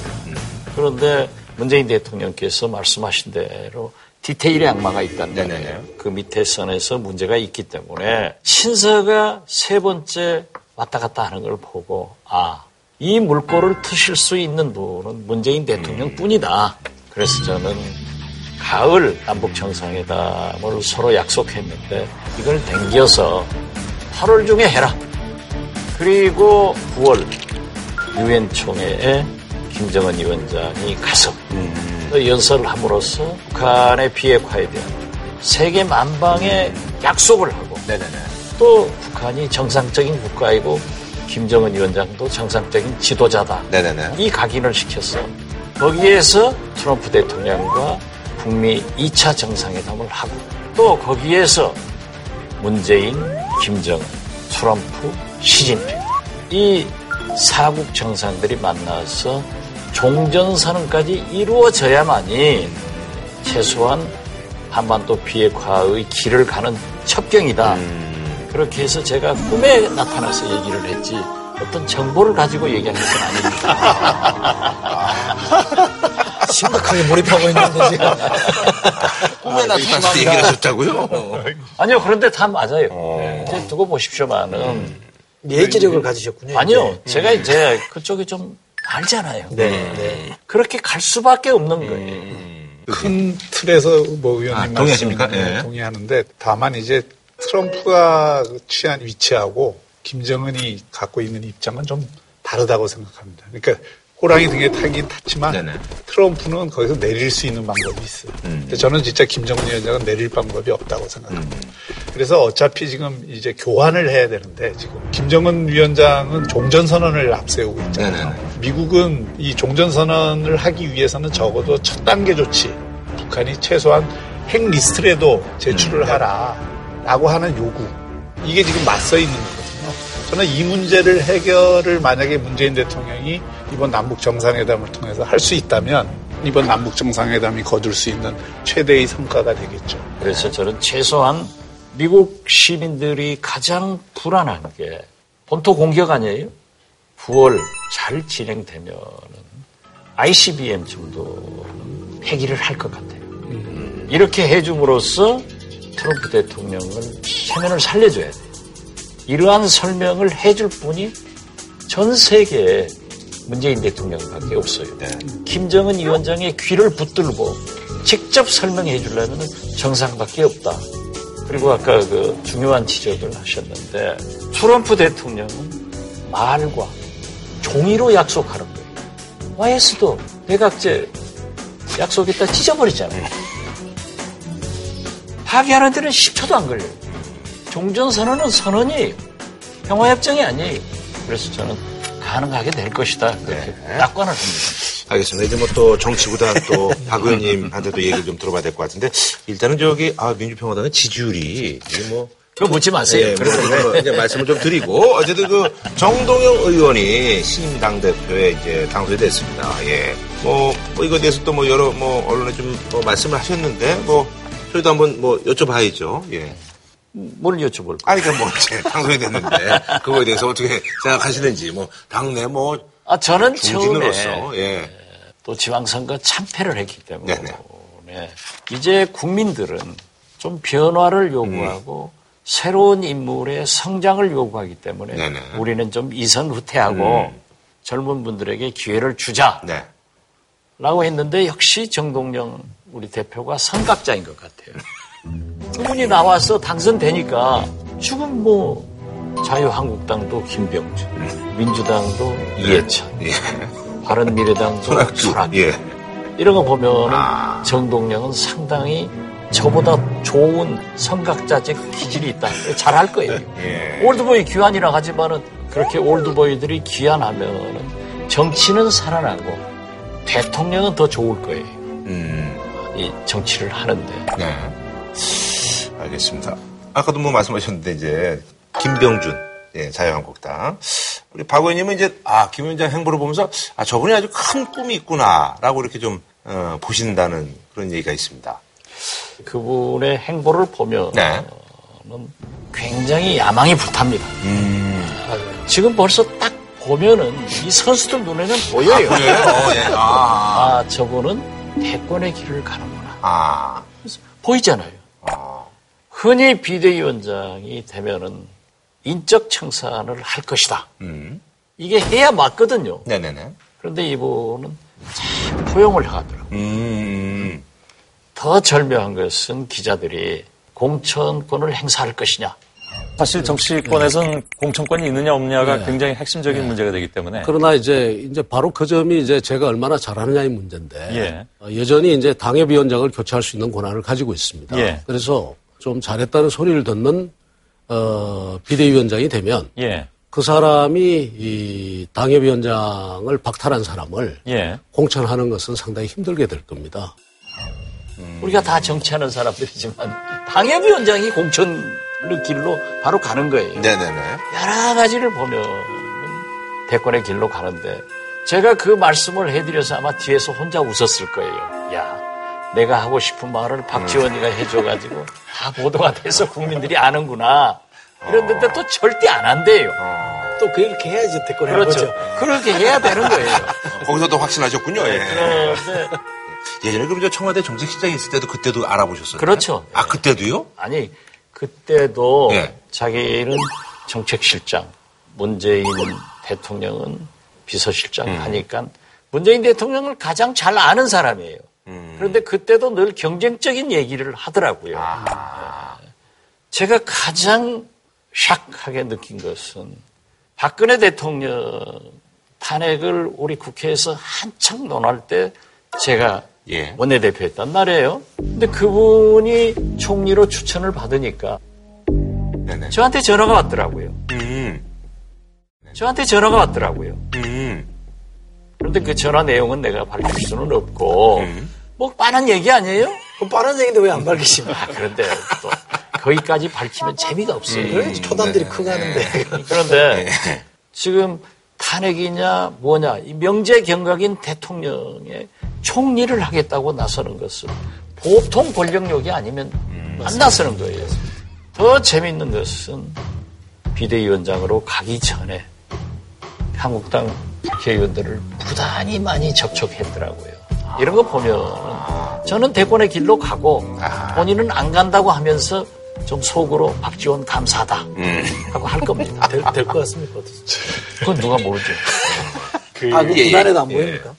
그런데 문재인 대통령께서 말씀하신 대로 디테일의 악마가 있다는 거예요. 그 밑에 선에서 문제가 있기 때문에 신사가 세 번째 왔다 갔다 하는 걸 보고 아, 이 물꼬를 트실 수 있는 분은 문재인 대통령 뿐이다. 그래서 저는 가을 남북 정상회담을 서로 약속했는데 이걸 댕겨서 8월 중에 해라. 그리고 9월 유엔 총회에 김정은 위원장이 가서 음. 연설을 함으로써 북한의 비핵화에 대한 세계 만방의 약속을 하고 네네네. 또 북한이 정상적인 국가이고 김정은 위원장도 정상적인 지도자다. 네네네. 이 각인을 시켰어. 거기에서 트럼프 대통령과 북미 2차 정상회담을 하고 또 거기에서 문재인, 김정은, 트럼프, 시진핑 이 사국 정상들이 만나서 종전 선언까지 이루어져야만이 최소한 한반도 비핵화의 길을 가는 첩경이다. 음. 그렇게 해서 제가 꿈에 나타나서 얘기를 했지 어떤 정보를 가지고 얘기하는 건 아닙니다. 심각하게 몰입하고 있는데 지금. 꿈에 나타나서 얘기를 하셨다고요? 어. 아니요, 그런데 다 맞아요. 어. 네, 두고 보십시오만은. 음. 예지력을 가지셨군요. 아니요, 이제. 제가 이제 그쪽에 좀 알잖아요. 네, 네. 그렇게 갈 수밖에 없는 거예요. 음. 큰 틀에서 뭐 의원님 아, 동의하십니까? 네. 동의하는데 다만 이제 트럼프가 취한 위치하고 김정은이 갖고 있는 입장은 좀 다르다고 생각합니다. 그러니까 호랑이 등에 타긴 탔지만 네네. 트럼프는 거기서 내릴 수 있는 방법이 있어요. 음. 저는 진짜 김정은 위원장은 내릴 방법이 없다고 생각합니다. 음. 그래서 어차피 지금 이제 교환을 해야 되는데 지금 김정은 위원장은 종전선언을 앞세우고 있잖아요. 네네. 미국은 이 종전선언을 하기 위해서는 적어도 첫 단계 조치 북한이 최소한 핵 리스트라도 제출을 음. 하라라고 하는 요구 이게 지금 맞서 있는 거예요. 저는 이 문제를 해결을 만약에 문재인 대통령이 이번 남북 정상회담을 통해서 할 수 있다면 이번 남북 정상회담이 거둘 수 있는 최대의 성과가 되겠죠. 그래서 저는 최소한 미국 시민들이 가장 불안한 게 본토 공격 아니에요? 9월 잘 진행되면은 ICBM 정도는 폐기를 할 것 같아요. 이렇게 해줌으로써 트럼프 대통령을 체면을 살려줘야 돼요. 이러한 설명을 해줄 분이 전 세계에 문재인 대통령밖에 없어요. 네. 김정은 위원장의 귀를 붙들고 직접 설명해 주려면 정상밖에 없다. 그리고 아까 그 중요한 지적을 하셨는데 트럼프 대통령은 말과 종이로 약속하는 거예요. YS도 대각제 약속했다 찢어버리잖아요. 파기하는 데는 10초도 안 걸려요. 종전선언은 선언이 평화협정이 아니에요. 그래서 저는 가능하게 될 것이다. 그렇게 네. 낙관을 합니다. 알겠습니다. 이제 뭐 또 정치보다 또 박 의원님한테도 얘기를 좀 들어봐야 될 것 같은데 일단은 저기 아 민주평화당의 지지율이 이게 뭐 그거 묻지 마세요. 네, 그래서 이제 말씀을 좀 드리고 어쨌든 그 정동영 의원이 신임 당 대표에 이제 당선이 됐습니다. 예. 뭐, 뭐 이거에 대해서 또 뭐 여러 뭐 언론에 좀 뭐 말씀을 하셨는데 뭐 저희도 한번 뭐 여쭤봐야죠. 예. 뭘 여쭤볼까요? 아니, 그러니까 뭐, 이제 당선이 됐는데, 그거에 대해서 어떻게 생각하시는지, 뭐, 당내 뭐. 아, 저는 처음에. 예. 또 지방선거 참패를 했기 때문에. 네네. 이제 국민들은 좀 변화를 요구하고, 음. 새로운 인물의 성장을 요구하기 때문에. 네네. 우리는 좀 이선 후퇴하고, 음. 젊은 분들에게 기회를 주자. 네. 라고 했는데, 역시 정동영 우리 대표가 선각자인 것 같아요. 그분이 나와서 당선되니까 지금 뭐 자유한국당도 김병준, 민주당도 이해찬, 예. 바른미래당도 손학규, 예. 이런 거 보면 아. 정동영은 상당히 저보다 좋은 선각자적 기질이 있다. 잘할 거예요. 예. 올드보이 귀환이라 하지만은 그렇게 올드보이들이 귀환하면은 정치는 살아나고 대통령은 더 좋을 거예요. 음. 이 정치를 하는데. 네. 알겠습니다. 아까도 뭐 말씀하셨는데 이제 김병준 예, 자유한국당 우리 박 의원님은 이제 아 김 위원장 행보를 보면서 아 저분이 아주 큰 꿈이 있구나라고 이렇게 좀 어, 보신다는 그런 얘기가 있습니다. 그분의 행보를 보면 네. 굉장히 야망이 불탑니다. 음. 지금 벌써 딱 보면은 이 선수들 눈에는 보여요. 아, 어, 예. 아. 아, 저분은 대권의 길을 가는구나. 아. 보이잖아요. 아. 흔히 비대위원장이 되면은 인적 청산을 할 것이다. 음. 이게 해야 맞거든요. 네네네. 그런데 이분은 참 포용을 하더라고요. 음. 더 절묘한 것은 기자들이 공천권을 행사할 것이냐. 사실 정치권에서는 네. 공천권이 있느냐 없느냐가 네. 굉장히 핵심적인 네. 문제가 되기 때문에. 그러나 이제 이제 바로 그 점이 이제 제가 얼마나 잘하느냐의 문제인데 예. 어, 여전히 이제 당협위원장을 교체할 수 있는 권한을 가지고 있습니다. 예. 그래서 좀 잘했다는 소리를 듣는 어, 비대위원장이 되면 예. 그 사람이 이 당협위원장을 박탈한 사람을 예. 공천하는 것은 상당히 힘들게 될 겁니다. 음. 우리가 다 정치하는 사람들이지만 당협위원장이 공천 길로 바로 가는 거예요. 네네네. 여러 가지를 보면 대권의 길로 가는데 제가 그 말씀을 해드려서 아마 뒤에서 혼자 웃었을 거예요. 야, 내가 하고 싶은 말을 박지원이가 음. 해줘가지고 다 보도가 돼서 국민들이 아는구나. 어. 또 절대 안 한대요. 어. 또 그렇게 해야지 대권을 그렇죠. 거죠. 그렇게 해야 되는 거예요. 거기서도 확신하셨군요. 예. 네, 예전에 그럼 저 청와대 정책실장이 있을 때도 그때도 알아보셨어요? 그렇죠. 아 그때도요? 아니 그때도 예. 자기는 정책실장, 문재인 대통령은 비서실장 음. 하니까 문재인 대통령을 가장 잘 아는 사람이에요. 음. 그런데 그때도 늘 경쟁적인 얘기를 하더라고요. 아. 제가 가장 샥하게 느낀 것은 박근혜 대통령 탄핵을 우리 국회에서 한창 논할 때 제가 예. 원내대표였단 말이에요. 근데 그분이 총리로 추천을 받으니까 네네. 저한테 전화가 왔더라고요. 음. 저한테 전화가 왔더라고요. 음. 그런데 그 전화 내용은 내가 밝힐 수는 없고 음. 뭐 빠른 얘기 아니에요? 뭐 빠른 얘기인데 왜 안 밝히십니까? 아, 그런데 또 거기까지 밝히면 재미가 없어요. 음. 초단들이 네. 크가는데. 그런데 네. 지금 탄핵이냐 뭐냐 이 명제 경각인 대통령의 총리를 하겠다고 나서는 것은 보통 권력력이 아니면 음, 안 나서는 거예요. 더 재밌는 것은 비대위원장으로 가기 전에 한국당 국회의원들을 부단히 많이 접촉했더라고요. 이런 거 보면 저는 대권의 길로 가고 본인은 안 간다고 하면서 좀 속으로 박지원 감사하다 음. 하고 할 겁니다. 될 것 같습니까? 그건 누가 모르죠. 그, 아, 그 예, 부단에도 안 예. 보입니까?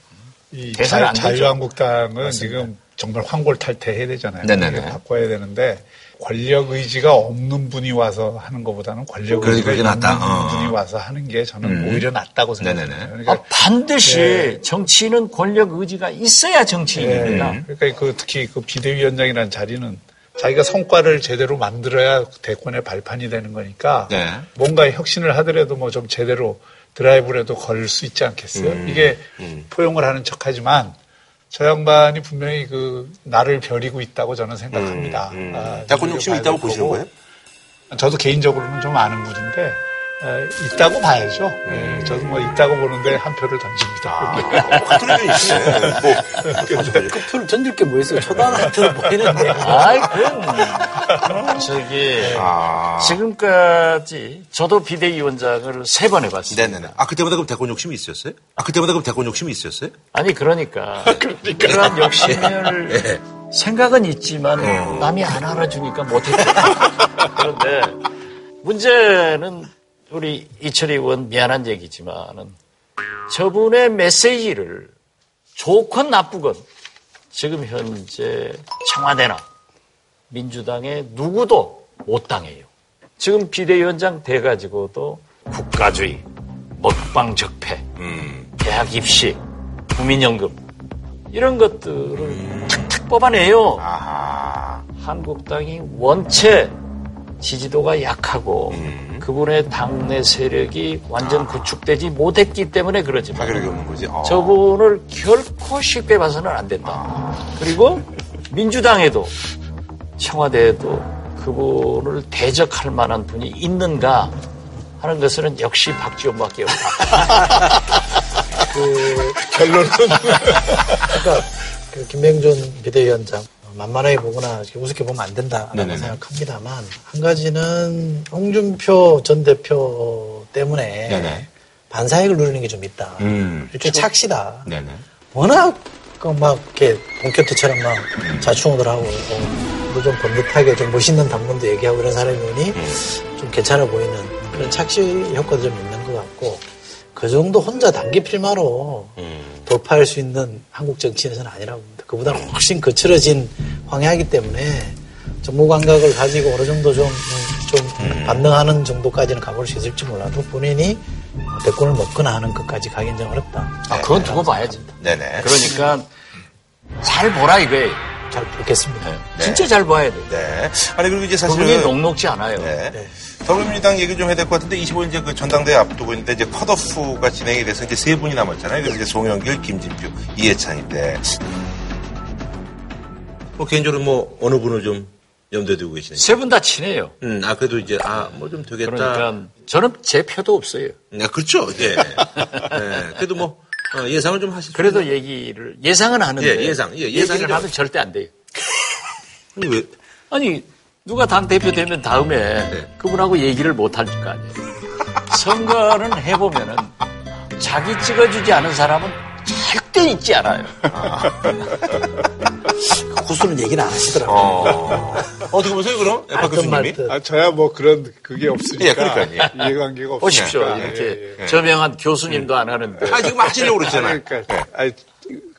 이 자, 자유한국당은 지금 정말 황골탈퇴해야 되잖아요. 네네네. 바꿔야 되는데 권력 의지가 없는 분이 와서 하는 것보다는 권력 의지가 있는 어. 분이 와서 하는 게 저는 음. 오히려 낫다고 생각해요. 그러니까 아, 반드시 네. 정치인은 권력 의지가 있어야 정치인입니다. 네. 그러니까 그 특히 그 비대위원장이라는 자리는 자기가 성과를 제대로 만들어야 대권의 발판이 되는 거니까 네. 뭔가 혁신을 하더라도 뭐 좀 제대로 드라이브라도 걸 수 있지 않겠어요? 음. 이게 음. 포용을 하는 척하지만 저 양반이 분명히 그 나를 벼리고 있다고 저는 생각합니다. 음, 음. 아, 욕심이 있다고 보시는 거예요? 저도 개인적으로는 좀 아는 분인데 어, 있다고 봐야죠. 네, 음. 저도 뭐 있다고 보는데 한 표를 던집니다. 아, 같은 의견이시네. 뭐. 그 표를 던질 게 뭐 있어요? 초단한테는 보이는데. 아이, 그럼. 저기, 아. 지금까지 저도 비대위 원장을 세 번 해봤어요. 네네네. 아, 그때마다 그럼 대권 욕심이 있었어요? 아, 그때마다 그럼 대권 욕심이 있었어요? 아니, 그러니까. 그러니까. 그런 욕심을 네. 생각은 있지만 어. 남이 안 알아주니까 못했죠. 그런데 문제는 우리 이철희 의원 미안한 얘기지만은 저분의 메시지를 좋건 나쁘건 지금 현재 청와대나 민주당의 누구도 못 당해요. 지금 비대위원장 돼가지고도 국가주의, 먹방 적폐, 음. 대학 입시, 국민연금 이런 것들을 음. 탁탁 뽑아내요. 아하. 한국당이 원체 지지도가 약하고 음. 그분의 당내 세력이 완전 구축되지 못했기 때문에 그러지만 없는 거지. 어. 저분을 결코 쉽게 봐서는 안 된다. 그리고 민주당에도 청와대에도 그분을 대적할 만한 분이 있는가 하는 것은 역시 박지원밖에 없다. 그 결론은 그러니까 그 김명준 비대위원장 만만하게 보거나 우습게 보면 안 된다라고 네네네. 생각합니다만 한 가지는 홍준표 전 대표 때문에 네네. 반사익을 누리는 게 좀 있다. 음, 일종의 착시다. 네네. 워낙 그막 이렇게 본캐트처럼 막 음. 자충우들 하고 뭐 좀 번듯하게 좀 멋있는 당문도 얘기하고 이런 사람이 오니 음. 좀 괜찮아 보이는 그런 착시 효과도 좀 있는 것 같고 그 정도 혼자 단기 필마로 음. 돌파할 수 있는 한국 정치인은 아니라고 봅니다. 그보다 훨씬 거칠어진 황야이기 때문에 정무 감각을 가지고 어느 정도 좀, 좀 음. 반등하는 정도까지는 가볼 수 있을지 몰라도 본인이 대권을 먹거나 하는 것까지 가긴 좀 어렵다. 아, 그건 두고 봐야지. 네네. 그러니까 잘 보라 이거예요. 잘 보겠습니다. 네. 진짜 잘 봐야 돼. 네. 아니, 그리고 이제 사실은. 그분이 녹록지 않아요. 네. 네. 더불어민주당 얘기 좀 해야 될 것 같은데 25일 이제 그 전당대회 앞두고 있는데 이제 컷오프가 진행이 돼서 이제 세 분이 남았잖아요. 그래서 이제 송영길, 김진표, 이해찬인데 뭐 개인적으로 뭐 어느 분을 좀 염두에 두고 계시나요? 세 분 다 친해요. 음, 아 그래도 이제 아 뭐 좀 되겠다. 그러니까 저는 제 표도 없어요. 네, 그렇죠. 예. 네, 그래도 뭐 어, 예상을 좀 하시죠. 그래도 얘기를 예상은 하는데 예, 예상, 예, 예상을 하면 절대 안 돼요. 아니 왜? 아니 누가 당 대표 되면 다음에 네. 그분하고 얘기를 못 할 거 아니에요. 선거는 해보면은 자기 찍어주지 않은 사람은 절대 있지 않아요. 아. 고수는 얘기를 안 하시더라고요. 어. 어떻게 보세요, 그럼? 박 교수님이? 아, 저야 뭐 그런 그게 없으니까. 예, 그러니까요. 이해관계가 없으니까. 보십시오. 예, 이렇게 예, 예. 저명한 교수님도 안 하는데. 아, 지금 하시려고 그러잖아요. 그러니까. 네. 아니,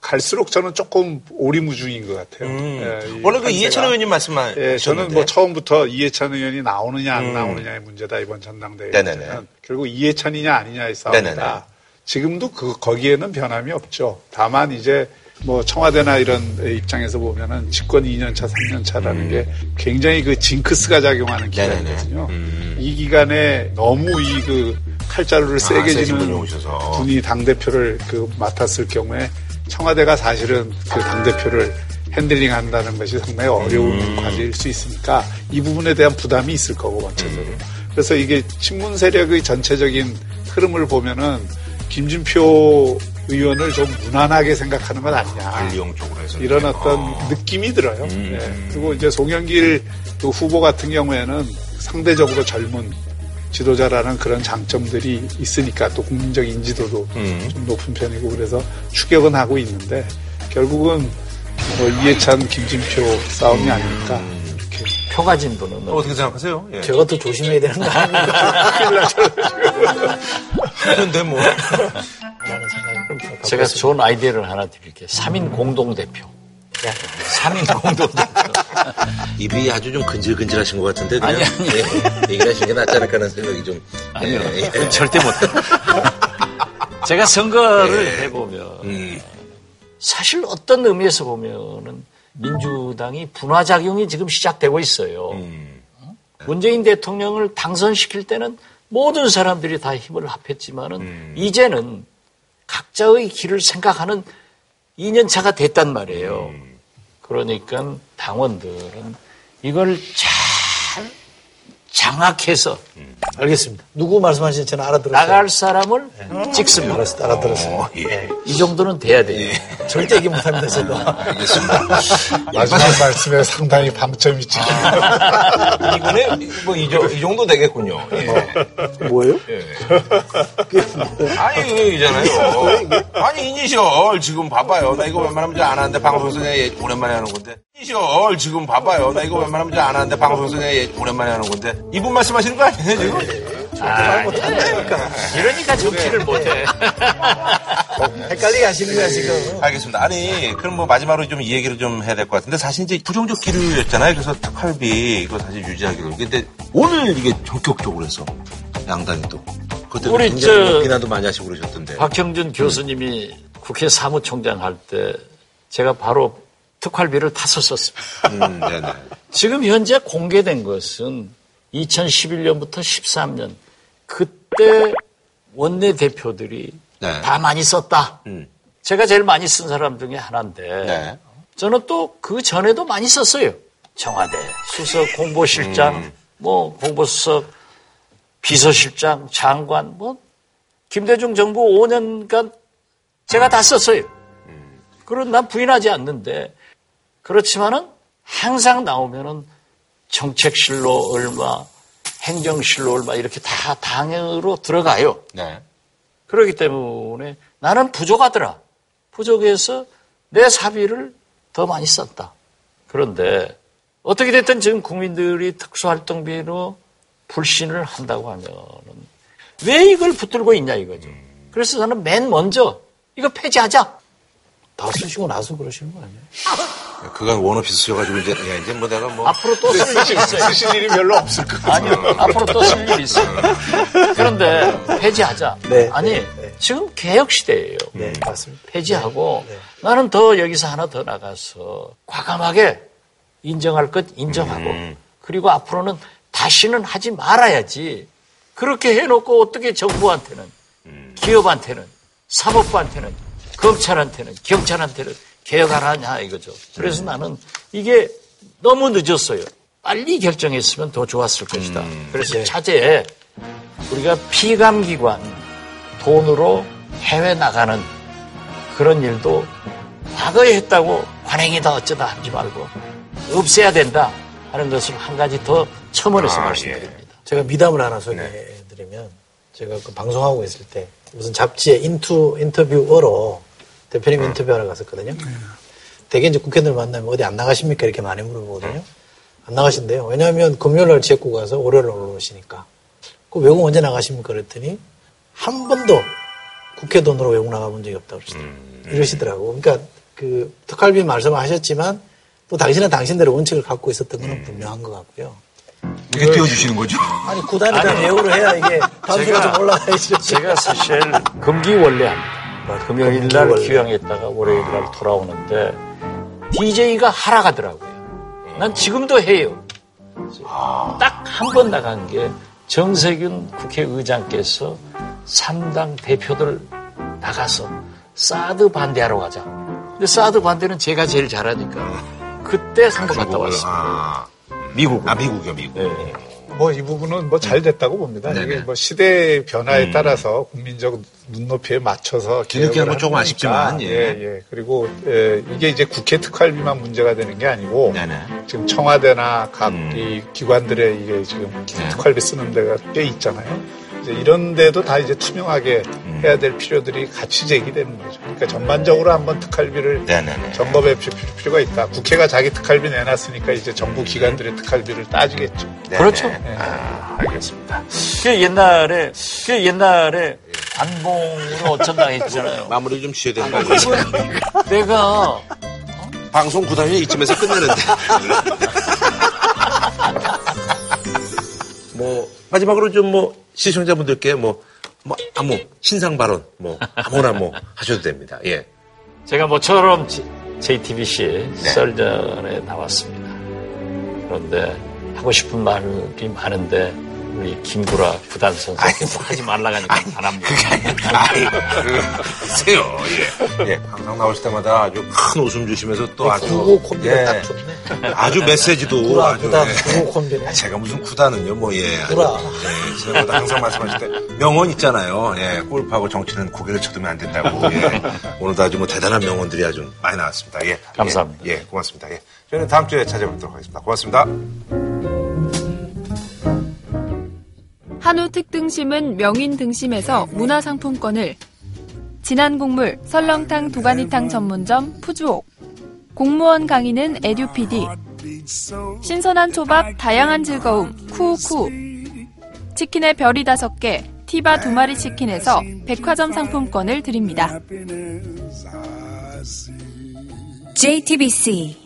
갈수록 저는 조금 오리무중인 것 같아요. 음. 예, 원래 그 이해찬 의원님 말씀만. 예, 저는 뭐 처음부터 이해찬 의원이 나오느냐 안 음. 나오느냐의 문제다 이번 전당대회 는 결국 이해찬이냐 아니냐의 싸움이다. 지금도 그 거기에는 변함이 없죠. 다만 이제 뭐 청와대나 이런 입장에서 보면은 집권 2년차, 3년차라는 음. 게 굉장히 그 징크스가 작용하는 기간이거든요. 음. 이 기간에 너무 이 그 칼자루를 아, 세게 쥐는 분이 당 대표를 그 맡았을 경우에 청와대가 사실은 그 당대표를 handling 한다는 것이 상당히 어려운 음. 과제일 수 있으니까 이 부분에 대한 부담이 있을 거고, 원체적으로. 음. 그래서 이게 친문 세력의 전체적인 흐름을 보면은 김진표 의원을 좀 무난하게 생각하는 것 아니냐. 관리용 쪽으로 해서. 이런 어떤 어. 느낌이 들어요. 음. 네. 그리고 이제 송영길 그 후보 같은 경우에는 상대적으로 젊은 지도자라는 그런 장점들이 있으니까 또 국민적 인지도도 음. 좀 높은 편이고 그래서 추격은 하고 있는데 결국은 뭐 이해찬, 김진표 싸움이 음. 아닐까 이렇게 표 가진 분은 어떻게 생각하세요? 예. 제가 더 조심해야 되는 거 아닙니까? 큰일 나죠. 하는데 뭐. 제가 좋은 아이디어를 하나 드릴게요. 3인 공동대표. 3인 공동대표. 입이 아주 좀 근질근질하신 것 같은데. 그냥, 아니, 아니. 예, 얘기를 하시는 게 낫지 않을까 하는 생각이 좀. 아니요. 예, 그건 절대 못해요. 제가 선거를 예. 해보면 음. 사실 어떤 의미에서 보면은 민주당이 분화작용이 지금 시작되고 있어요. 음. 문재인 대통령을 당선시킬 때는 모든 사람들이 다 힘을 합했지만은 음. 이제는 각자의 길을 생각하는 2년차가 됐단 말이에요. 음. 그러니까 당원들은 이걸 잘 장악해서 알겠습니다. 누구 말씀하시는지 저는 알아들었어요. 나갈 사람을 찍습니다. 알았, 알아들었어요. 예. 이 정도는 돼야 돼요. 절대 얘기 못합니다, 저도. 알겠습니다. 마지막 말씀에 상당히 방점이 찍히네요. 이번에 뭐 이 이 정도 되겠군요. 예. 뭐예요? 아니 이잖아요. 아니 이니셜 지금 봐봐요. 나 이거 웬만하면 잘안 하는데 방송에서 오랜만에 하는 건데. 이니셜 지금 봐봐요. 나 이거 웬만하면 잘 안 하는데 방송에서 그냥 얘- 오랜만에 하는 건데. 이분 말씀하시는 거 아니에요 지금? 아, 이러니까 정치를 못해. 헷갈리게 하시는 거야, 지금. 알겠습니다. 아니, 그럼 뭐 마지막으로 좀 이 얘기를 좀 해야 될 것 같은데 사실 이제 부정적 기류였잖아요. 그래서 특활비 이거 사실 유지하기로. 근데 오늘 이게 전격적으로 해서 양당이 또. 그때 우리 저- 뭐 비난도 많이 하시고 그러셨던데. 박형준 교수님이 국회 사무총장 할 때 제가 바로 특활비를 다섯 썼습니다. 음. 지금 현재 공개된 것은 2011년부터 13년 그때 원내 대표들이 네. 다 많이 썼다. 음. 제가 제일 많이 쓴 사람 중에 하나인데 네. 저는 또 그 전에도 많이 썼어요. 청와대 수석 공보실장, 음. 뭐 공보수석, 비서실장, 장관, 뭐 김대중 정부 5년간 제가 다 썼어요. 그런 난 부인하지 않는데 그렇지만은 항상 나오면은 정책실로 얼마, 행정실로 얼마 이렇게 다 당으로 들어가요. 네. 그렇기 때문에 나는 부족하더라. 부족해서 내 사비를 더 많이 썼다. 그런데 어떻게 됐든 지금 국민들이 특수활동비로 불신을 한다고 하면은 왜 이걸 붙들고 있냐 이거죠. 그래서 저는 맨 먼저 이거 폐지하자. 다 쓰시고 나서 그러시는 거 아니에요? 그간 원오피스 쓰셔가지고 이제, 야, 이제 뭐 내가 뭐. 앞으로 또 쓸 일이 있어요. 쓰실 일이 별로 없을 것 같아요. 아니요. 앞으로 또 쓸 일이 있어요. 그런데 폐지하자. 네, 아니 네, 지금 개혁 시대예요. 네, 맞습니다. 폐지하고 네, 네. 나는 더 여기서 하나 더 나가서 과감하게 인정할 것 인정하고 음. 그리고 앞으로는 다시는 하지 말아야지. 그렇게 해놓고 어떻게 정부한테는 음. 기업한테는 사법부한테는 검찰한테는 경찰한테는 개혁하라 하냐 이거죠. 그래서 나는 이게 너무 늦었어요. 빨리 결정했으면 더 좋았을 것이다. 음. 그래서 네. 차제에 우리가 피감기관 돈으로 해외 나가는 그런 일도 과거에 했다고 관행이다 어쩌다 하지 말고 없애야 된다 하는 것을 한 가지 더 첨언해서 아, 말씀드립니다. 제가 미담을 하나 소개해드리면 제가 그 방송하고 있을 때 무슨 잡지에 인투 인터뷰어로 대표님 인터뷰하러 갔었거든요. 대개 이제 국회의원들 만나면 어디 안 나가십니까 이렇게 많이 물어보거든요. 안 나가신대요. 왜냐하면 금요일 날 지역구 가서 월요일 올라오시니까. 그 외국 언제 나가십니까 그랬더니 한 번도 국회 돈으로 외국 나가본 적이 없다고 그러시더라고요. 이러시더라고. 그러니까 그 특활비 말씀을 하셨지만 또 당신은 당신대로 원칙을 갖고 있었던 건 분명한 것 같고요. 이게 띄워주시는 거죠? 아니 구단에 대한 예우를 해야 이게 단수가 좀 올라가야죠. 제가 사실 금기 원래 합니다. 금요일 날. 귀향했다가 월요일 날 돌아오는데 DJ가 하라 가더라고요. 난 지금도 해요. 딱 한 번 나간 게 정세균 국회의장께서 3당 대표들 나가서 사드 반대하러 가자. 근데 사드 반대는 제가 제일 잘하니까 그때 한번 갔다 왔습니다. 아, 미국. 아, 미국이요, 미국. 네. 뭐 이 부분은 뭐 잘 됐다고 봅니다. 이게 뭐 시대 변화에 따라서 국민적 눈높이에 맞춰서 뒤늦게 한건 조금 하는 아쉽지만. 예. 예, 예. 그리고 예, 이게 이제 국회 특활비만 문제가 되는 게 아니고 네네. 지금 청와대나 각 음. 이 기관들의 이게 지금 특활비 쓰는 데가 꽤 있잖아요. 이제 이런 데도 다 이제 투명하게 음. 해야 될 필요들이 같이 제기되는 거죠. 그러니까 전반적으로 한번 특활비를 네네네. 점검해 볼 필요가 있다. 국회가 자기 특활비 내놨으니까 이제 정부 기관들의 특활비를 따지겠죠. 네네. 그렇죠. 네. 아, 알겠습니다. 그 옛날에 그 옛날에 안봉으로 어천당했잖아요. 마무리 좀 지어야 되는 거 아니에요? 내가 방송 구단이 이쯤에서 끝내는데. 뭐 마지막으로 좀 뭐 시청자분들께 뭐, 뭐 아무 신상 발언 뭐 아무나 뭐 하셔도 됩니다. 예. 제가 뭐처럼 JTBC 네. 썰전에 나왔습니다. 그런데 하고 싶은 말이 많은데 우리 김구라 부단 선수 하지 말라고 하니까 안 합니다. 아이, 글쎄요. 예. 예. 항상 나오실 때마다 아주 큰 웃음 주시면서 또 아주 구호 콤비가 예. 딱 좋네. 아주 메시지도 구라, 아주 구단, 예. 구호 콤비네. 아, 제가 무슨 구단은요, 뭐 예. 구라. 예. 지난번에 항상 말씀하실 때 명언 있잖아요. 예. 골프하고 정치는 고개를 쳐두면 안 된다고. 예. 오늘도 아주 뭐 대단한 명언들이 아주 많이 나왔습니다. 예. 감사합니다. 예. 예. 고맙습니다. 예. 저는 다음 주에 찾아뵙도록 하겠습니다. 고맙습니다. 한우 특등심은 명인 등심에서 문화상품권을. 진한 국물 설렁탕 도가니탕 전문점 푸주옥. 공무원 강의는 에듀피디. 신선한 초밥 다양한 즐거움 쿠우쿠. 치킨의 별이 다섯 개 티바 두 마리 치킨에서 백화점 상품권을 드립니다. JTBC